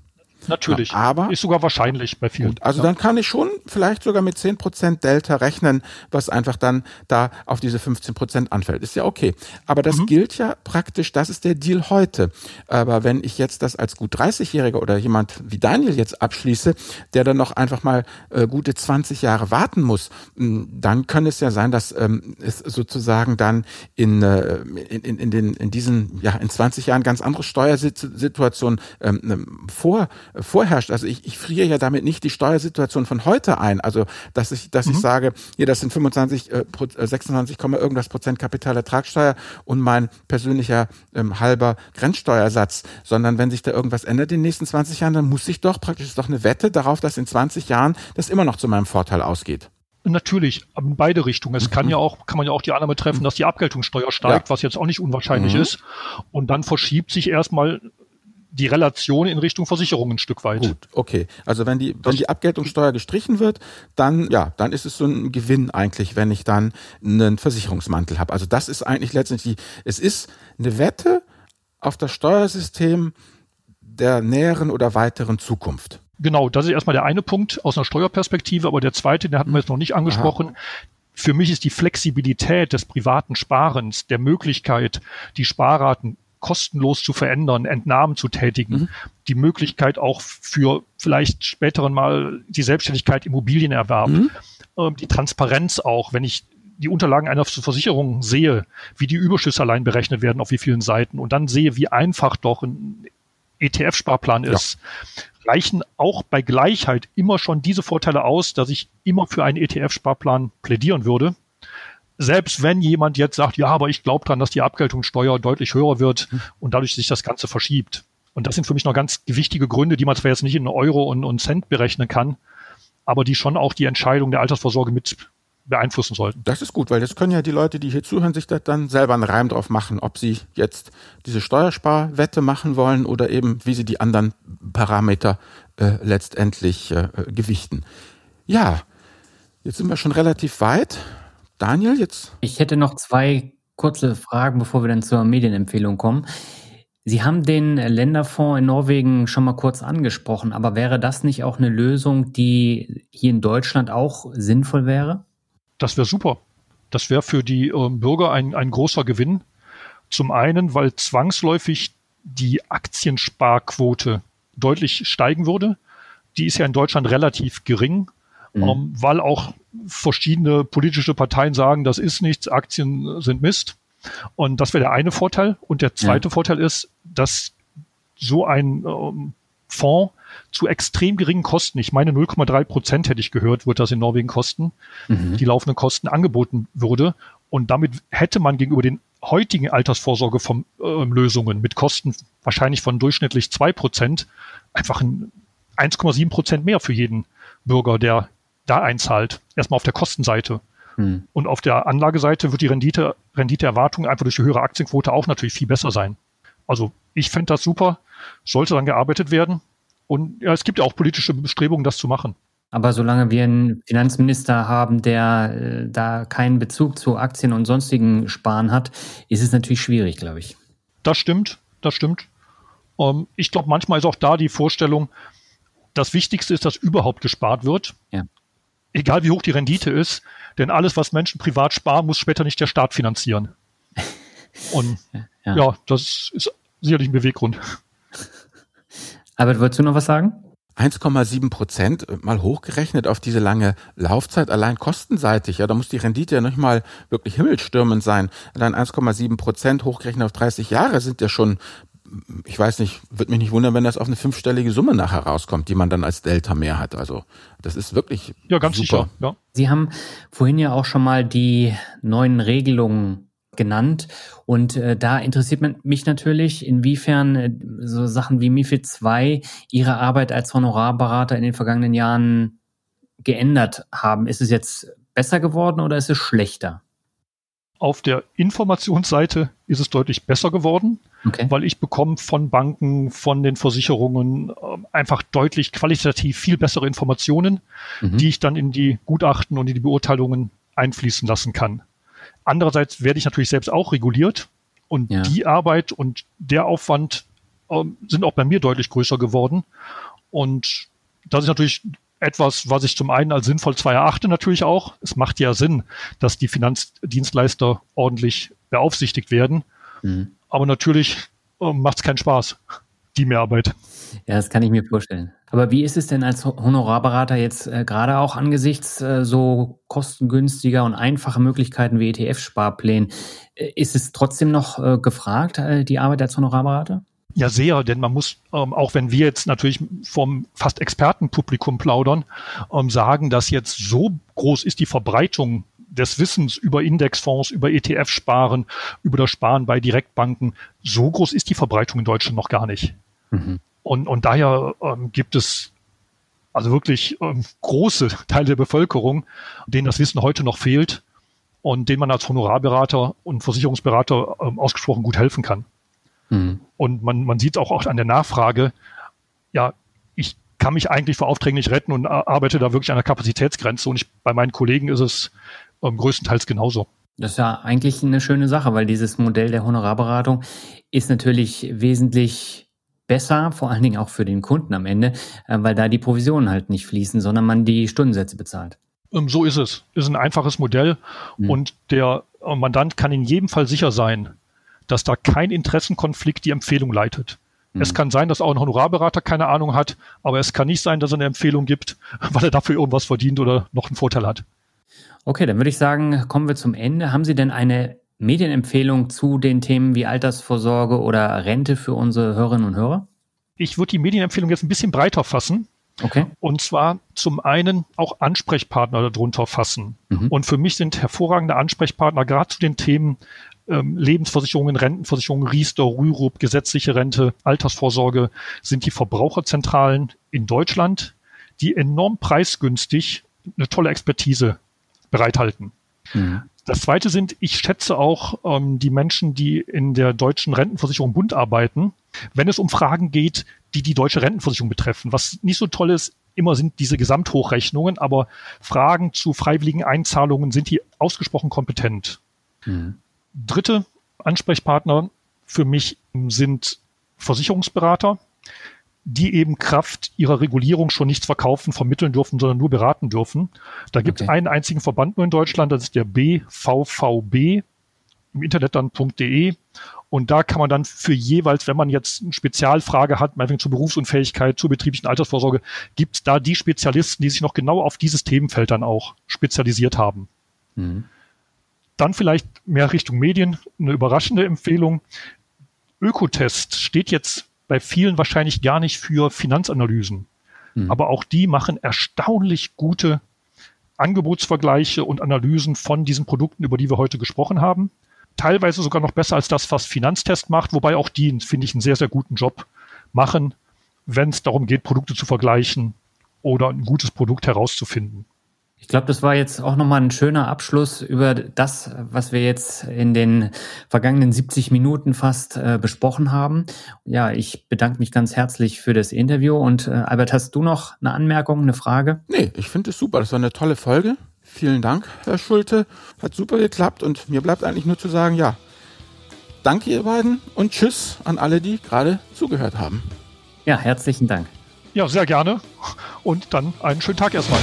Natürlich. aber ist sogar wahrscheinlich bei vielen. Gut, also ja. dann kann ich schon vielleicht sogar mit 10% Delta rechnen, was einfach dann da auf diese 15% anfällt. Ist ja okay. Aber das mhm. gilt ja praktisch, das ist der Deal heute. Aber wenn ich jetzt das als gut 30-Jähriger oder jemand wie Daniel jetzt abschließe, der dann noch einfach mal äh, gute 20 Jahre warten muss, dann kann es ja sein, dass ähm, es sozusagen dann in, äh, in, in, in, den, in diesen, ja, in 20 Jahren ganz andere Steuersituationen ähm, vor vorherrscht. Also ich, ich friere ja damit nicht die Steuersituation von heute ein. Also dass ich, dass mhm. ich sage, hier, das sind 25, äh, 26, äh, irgendwas Prozent Kapitalertragssteuer und mein persönlicher ähm, halber Grenzsteuersatz, sondern wenn sich da irgendwas ändert in den nächsten 20 Jahren, dann muss ich doch praktisch ist doch eine Wette darauf, dass in 20 Jahren das immer noch zu meinem Vorteil ausgeht. Natürlich, in beide Richtungen. Es kann mhm. ja auch, kann man ja auch die Annahme treffen, dass die Abgeltungssteuer steigt, ja. was jetzt auch nicht unwahrscheinlich mhm. ist. Und dann verschiebt sich erstmal die Relation in Richtung Versicherung ein Stück weit. Gut, okay. Also wenn die, wenn die Abgeltungssteuer gestrichen wird, dann, ja, dann ist es so ein Gewinn eigentlich, wenn ich dann einen Versicherungsmantel habe. Also das ist eigentlich letztendlich, es ist eine Wette auf das Steuersystem der näheren oder weiteren Zukunft. Genau, das ist erstmal der eine Punkt aus einer Steuerperspektive, aber der zweite, den hatten wir jetzt noch nicht angesprochen. Aha. Für mich ist die Flexibilität des privaten Sparens, der Möglichkeit, die Sparraten kostenlos zu verändern, Entnahmen zu tätigen, mhm. die Möglichkeit auch für vielleicht späteren mal die Selbstständigkeit Immobilienerwerb, mhm. äh, die Transparenz auch, wenn ich die Unterlagen einer Versicherung sehe, wie die Überschüsse allein berechnet werden, auf wie vielen Seiten und dann sehe, wie einfach doch ein ETF-Sparplan ist, ja. reichen auch bei Gleichheit immer schon diese Vorteile aus, dass ich immer für einen ETF-Sparplan plädieren würde selbst wenn jemand jetzt sagt, ja, aber ich glaube dran, dass die Abgeltungssteuer deutlich höher wird hm. und dadurch sich das Ganze verschiebt. Und das sind für mich noch ganz gewichtige Gründe, die man zwar jetzt nicht in Euro und, und Cent berechnen kann, aber die schon auch die Entscheidung der Altersvorsorge mit beeinflussen sollten. Das ist gut, weil das können ja die Leute, die hier zuhören, sich da dann selber einen Reim drauf machen, ob sie jetzt diese Steuersparwette machen wollen oder eben, wie sie die anderen Parameter äh, letztendlich äh, gewichten. Ja, jetzt sind wir schon relativ weit. Daniel, jetzt? Ich hätte noch zwei kurze Fragen, bevor wir dann zur Medienempfehlung kommen. Sie haben den Länderfonds in Norwegen schon mal kurz angesprochen, aber wäre das nicht auch eine Lösung, die hier in Deutschland auch sinnvoll wäre? Das wäre super. Das wäre für die äh, Bürger ein, ein großer Gewinn. Zum einen, weil zwangsläufig die Aktiensparquote deutlich steigen würde. Die ist ja in Deutschland relativ gering, mhm. ähm, weil auch verschiedene politische Parteien sagen, das ist nichts, Aktien sind Mist. Und das wäre der eine Vorteil. Und der zweite ja. Vorteil ist, dass so ein ähm, Fonds zu extrem geringen Kosten, ich meine 0,3 Prozent hätte ich gehört, wird das in Norwegen kosten, mhm. die laufenden Kosten angeboten würde. Und damit hätte man gegenüber den heutigen Altersvorsorgelösungen äh, mit Kosten wahrscheinlich von durchschnittlich zwei Prozent einfach 1,7 Prozent mehr für jeden Bürger, der da einzahlt. Erstmal auf der Kostenseite. Hm. Und auf der Anlageseite wird die Rendite, Renditeerwartung einfach durch die höhere Aktienquote auch natürlich viel besser sein. Also ich fände das super, sollte dann gearbeitet werden. Und ja, es gibt ja auch politische Bestrebungen, das zu machen. Aber solange wir einen Finanzminister haben, der äh, da keinen Bezug zu Aktien und sonstigen Sparen hat, ist es natürlich schwierig, glaube ich. Das stimmt, das stimmt. Ähm, ich glaube, manchmal ist auch da die Vorstellung, das Wichtigste ist, dass überhaupt gespart wird. Ja. Egal wie hoch die Rendite ist, denn alles, was Menschen privat sparen, muss später nicht der Staat finanzieren. Und ja, ja das ist sicherlich ein Beweggrund. Albert, würdest du noch was sagen? 1,7 Prozent äh, mal hochgerechnet auf diese lange Laufzeit, allein kostenseitig, ja, da muss die Rendite ja nicht mal wirklich himmelstürmend sein. Allein 1,7 Prozent hochgerechnet auf 30 Jahre sind ja schon, ich weiß nicht, würde mich nicht wundern, wenn das auf eine fünfstellige Summe nachher rauskommt, die man dann als Delta mehr hat. Also das ist wirklich ja ganz super. sicher. Ja. Sie haben vorhin ja auch schon mal die neuen Regelungen genannt. Und äh, da interessiert man mich natürlich, inwiefern äh, so Sachen wie MIFID 2 Ihre Arbeit als Honorarberater in den vergangenen Jahren geändert haben. Ist es jetzt besser geworden oder ist es schlechter? Auf der Informationsseite ist es deutlich besser geworden, okay. weil ich bekomme von Banken, von den Versicherungen äh, einfach deutlich qualitativ viel bessere Informationen, mhm. die ich dann in die Gutachten und in die Beurteilungen einfließen lassen kann. Andererseits werde ich natürlich selbst auch reguliert und ja. die Arbeit und der Aufwand ähm, sind auch bei mir deutlich größer geworden. Und das ist natürlich etwas, was ich zum einen als sinnvoll zwar erachte, natürlich auch. Es macht ja Sinn, dass die Finanzdienstleister ordentlich beaufsichtigt werden. Mhm. Aber natürlich äh, macht es keinen Spaß, die Mehrarbeit. Ja, das kann ich mir vorstellen. Aber wie ist es denn als Honorarberater jetzt äh, gerade auch angesichts äh, so kostengünstiger und einfacher Möglichkeiten wie ETF-Sparplänen? Äh, ist es trotzdem noch äh, gefragt, äh, die Arbeit als Honorarberater? Ja, sehr, denn man muss, ähm, auch wenn wir jetzt natürlich vom fast Expertenpublikum plaudern, ähm, sagen, dass jetzt so groß ist die Verbreitung des Wissens über Indexfonds, über ETF-Sparen, über das Sparen bei Direktbanken, so groß ist die Verbreitung in Deutschland noch gar nicht. Mhm. Und, und daher ähm, gibt es also wirklich ähm, große Teile der Bevölkerung, denen das Wissen heute noch fehlt und denen man als Honorarberater und Versicherungsberater ähm, ausgesprochen gut helfen kann. Mhm. Und man, man sieht auch, auch an der Nachfrage, ja, ich kann mich eigentlich vor Aufträgen nicht retten und arbeite da wirklich an der Kapazitätsgrenze. Und ich, bei meinen Kollegen ist es ähm, größtenteils genauso. Das ist ja eigentlich eine schöne Sache, weil dieses Modell der Honorarberatung ist natürlich wesentlich besser, vor allen Dingen auch für den Kunden am Ende, äh, weil da die Provisionen halt nicht fließen, sondern man die Stundensätze bezahlt. Ähm, so ist es. Ist ein einfaches Modell mhm. und der äh, Mandant kann in jedem Fall sicher sein, dass da kein Interessenkonflikt die Empfehlung leitet. Mhm. Es kann sein, dass auch ein Honorarberater keine Ahnung hat, aber es kann nicht sein, dass er eine Empfehlung gibt, weil er dafür irgendwas verdient oder noch einen Vorteil hat. Okay, dann würde ich sagen, kommen wir zum Ende. Haben Sie denn eine Medienempfehlung zu den Themen wie Altersvorsorge oder Rente für unsere Hörerinnen und Hörer? Ich würde die Medienempfehlung jetzt ein bisschen breiter fassen. Okay. Und zwar zum einen auch Ansprechpartner darunter fassen. Mhm. Und für mich sind hervorragende Ansprechpartner gerade zu den Themen ähm, Lebensversicherungen, Rentenversicherungen, Riester, Rürup, gesetzliche Rente, Altersvorsorge sind die Verbraucherzentralen in Deutschland, die enorm preisgünstig eine tolle Expertise bereithalten. Mhm. Das zweite sind, ich schätze auch ähm, die Menschen, die in der deutschen Rentenversicherung Bund arbeiten, wenn es um Fragen geht, die die deutsche Rentenversicherung betreffen. Was nicht so toll ist, immer sind diese Gesamthochrechnungen, aber Fragen zu freiwilligen Einzahlungen sind die ausgesprochen kompetent. Mhm. Dritte Ansprechpartner für mich sind Versicherungsberater die eben Kraft ihrer Regulierung schon nichts verkaufen, vermitteln dürfen, sondern nur beraten dürfen. Da gibt es okay. einen einzigen Verband nur in Deutschland, das ist der BVVB, im Internet dann .de. Und da kann man dann für jeweils, wenn man jetzt eine Spezialfrage hat, meinetwegen zur Berufsunfähigkeit, zur betrieblichen Altersvorsorge, gibt es da die Spezialisten, die sich noch genau auf dieses Themenfeld dann auch spezialisiert haben. Mhm. Dann vielleicht mehr Richtung Medien, eine überraschende Empfehlung. Ökotest steht jetzt bei vielen wahrscheinlich gar nicht für Finanzanalysen. Mhm. Aber auch die machen erstaunlich gute Angebotsvergleiche und Analysen von diesen Produkten, über die wir heute gesprochen haben. Teilweise sogar noch besser als das, was Finanztest macht, wobei auch die, finde ich, einen sehr, sehr guten Job machen, wenn es darum geht, Produkte zu vergleichen oder ein gutes Produkt herauszufinden. Ich glaube, das war jetzt auch nochmal ein schöner Abschluss über das, was wir jetzt in den vergangenen 70 Minuten fast äh, besprochen haben. Ja, ich bedanke mich ganz herzlich für das Interview. Und äh, Albert, hast du noch eine Anmerkung, eine Frage? Nee, ich finde es super. Das war eine tolle Folge. Vielen Dank, Herr Schulte. Hat super geklappt und mir bleibt eigentlich nur zu sagen, ja, danke ihr beiden und tschüss an alle, die gerade zugehört haben. Ja, herzlichen Dank. Ja, sehr gerne. Und dann einen schönen Tag erstmal.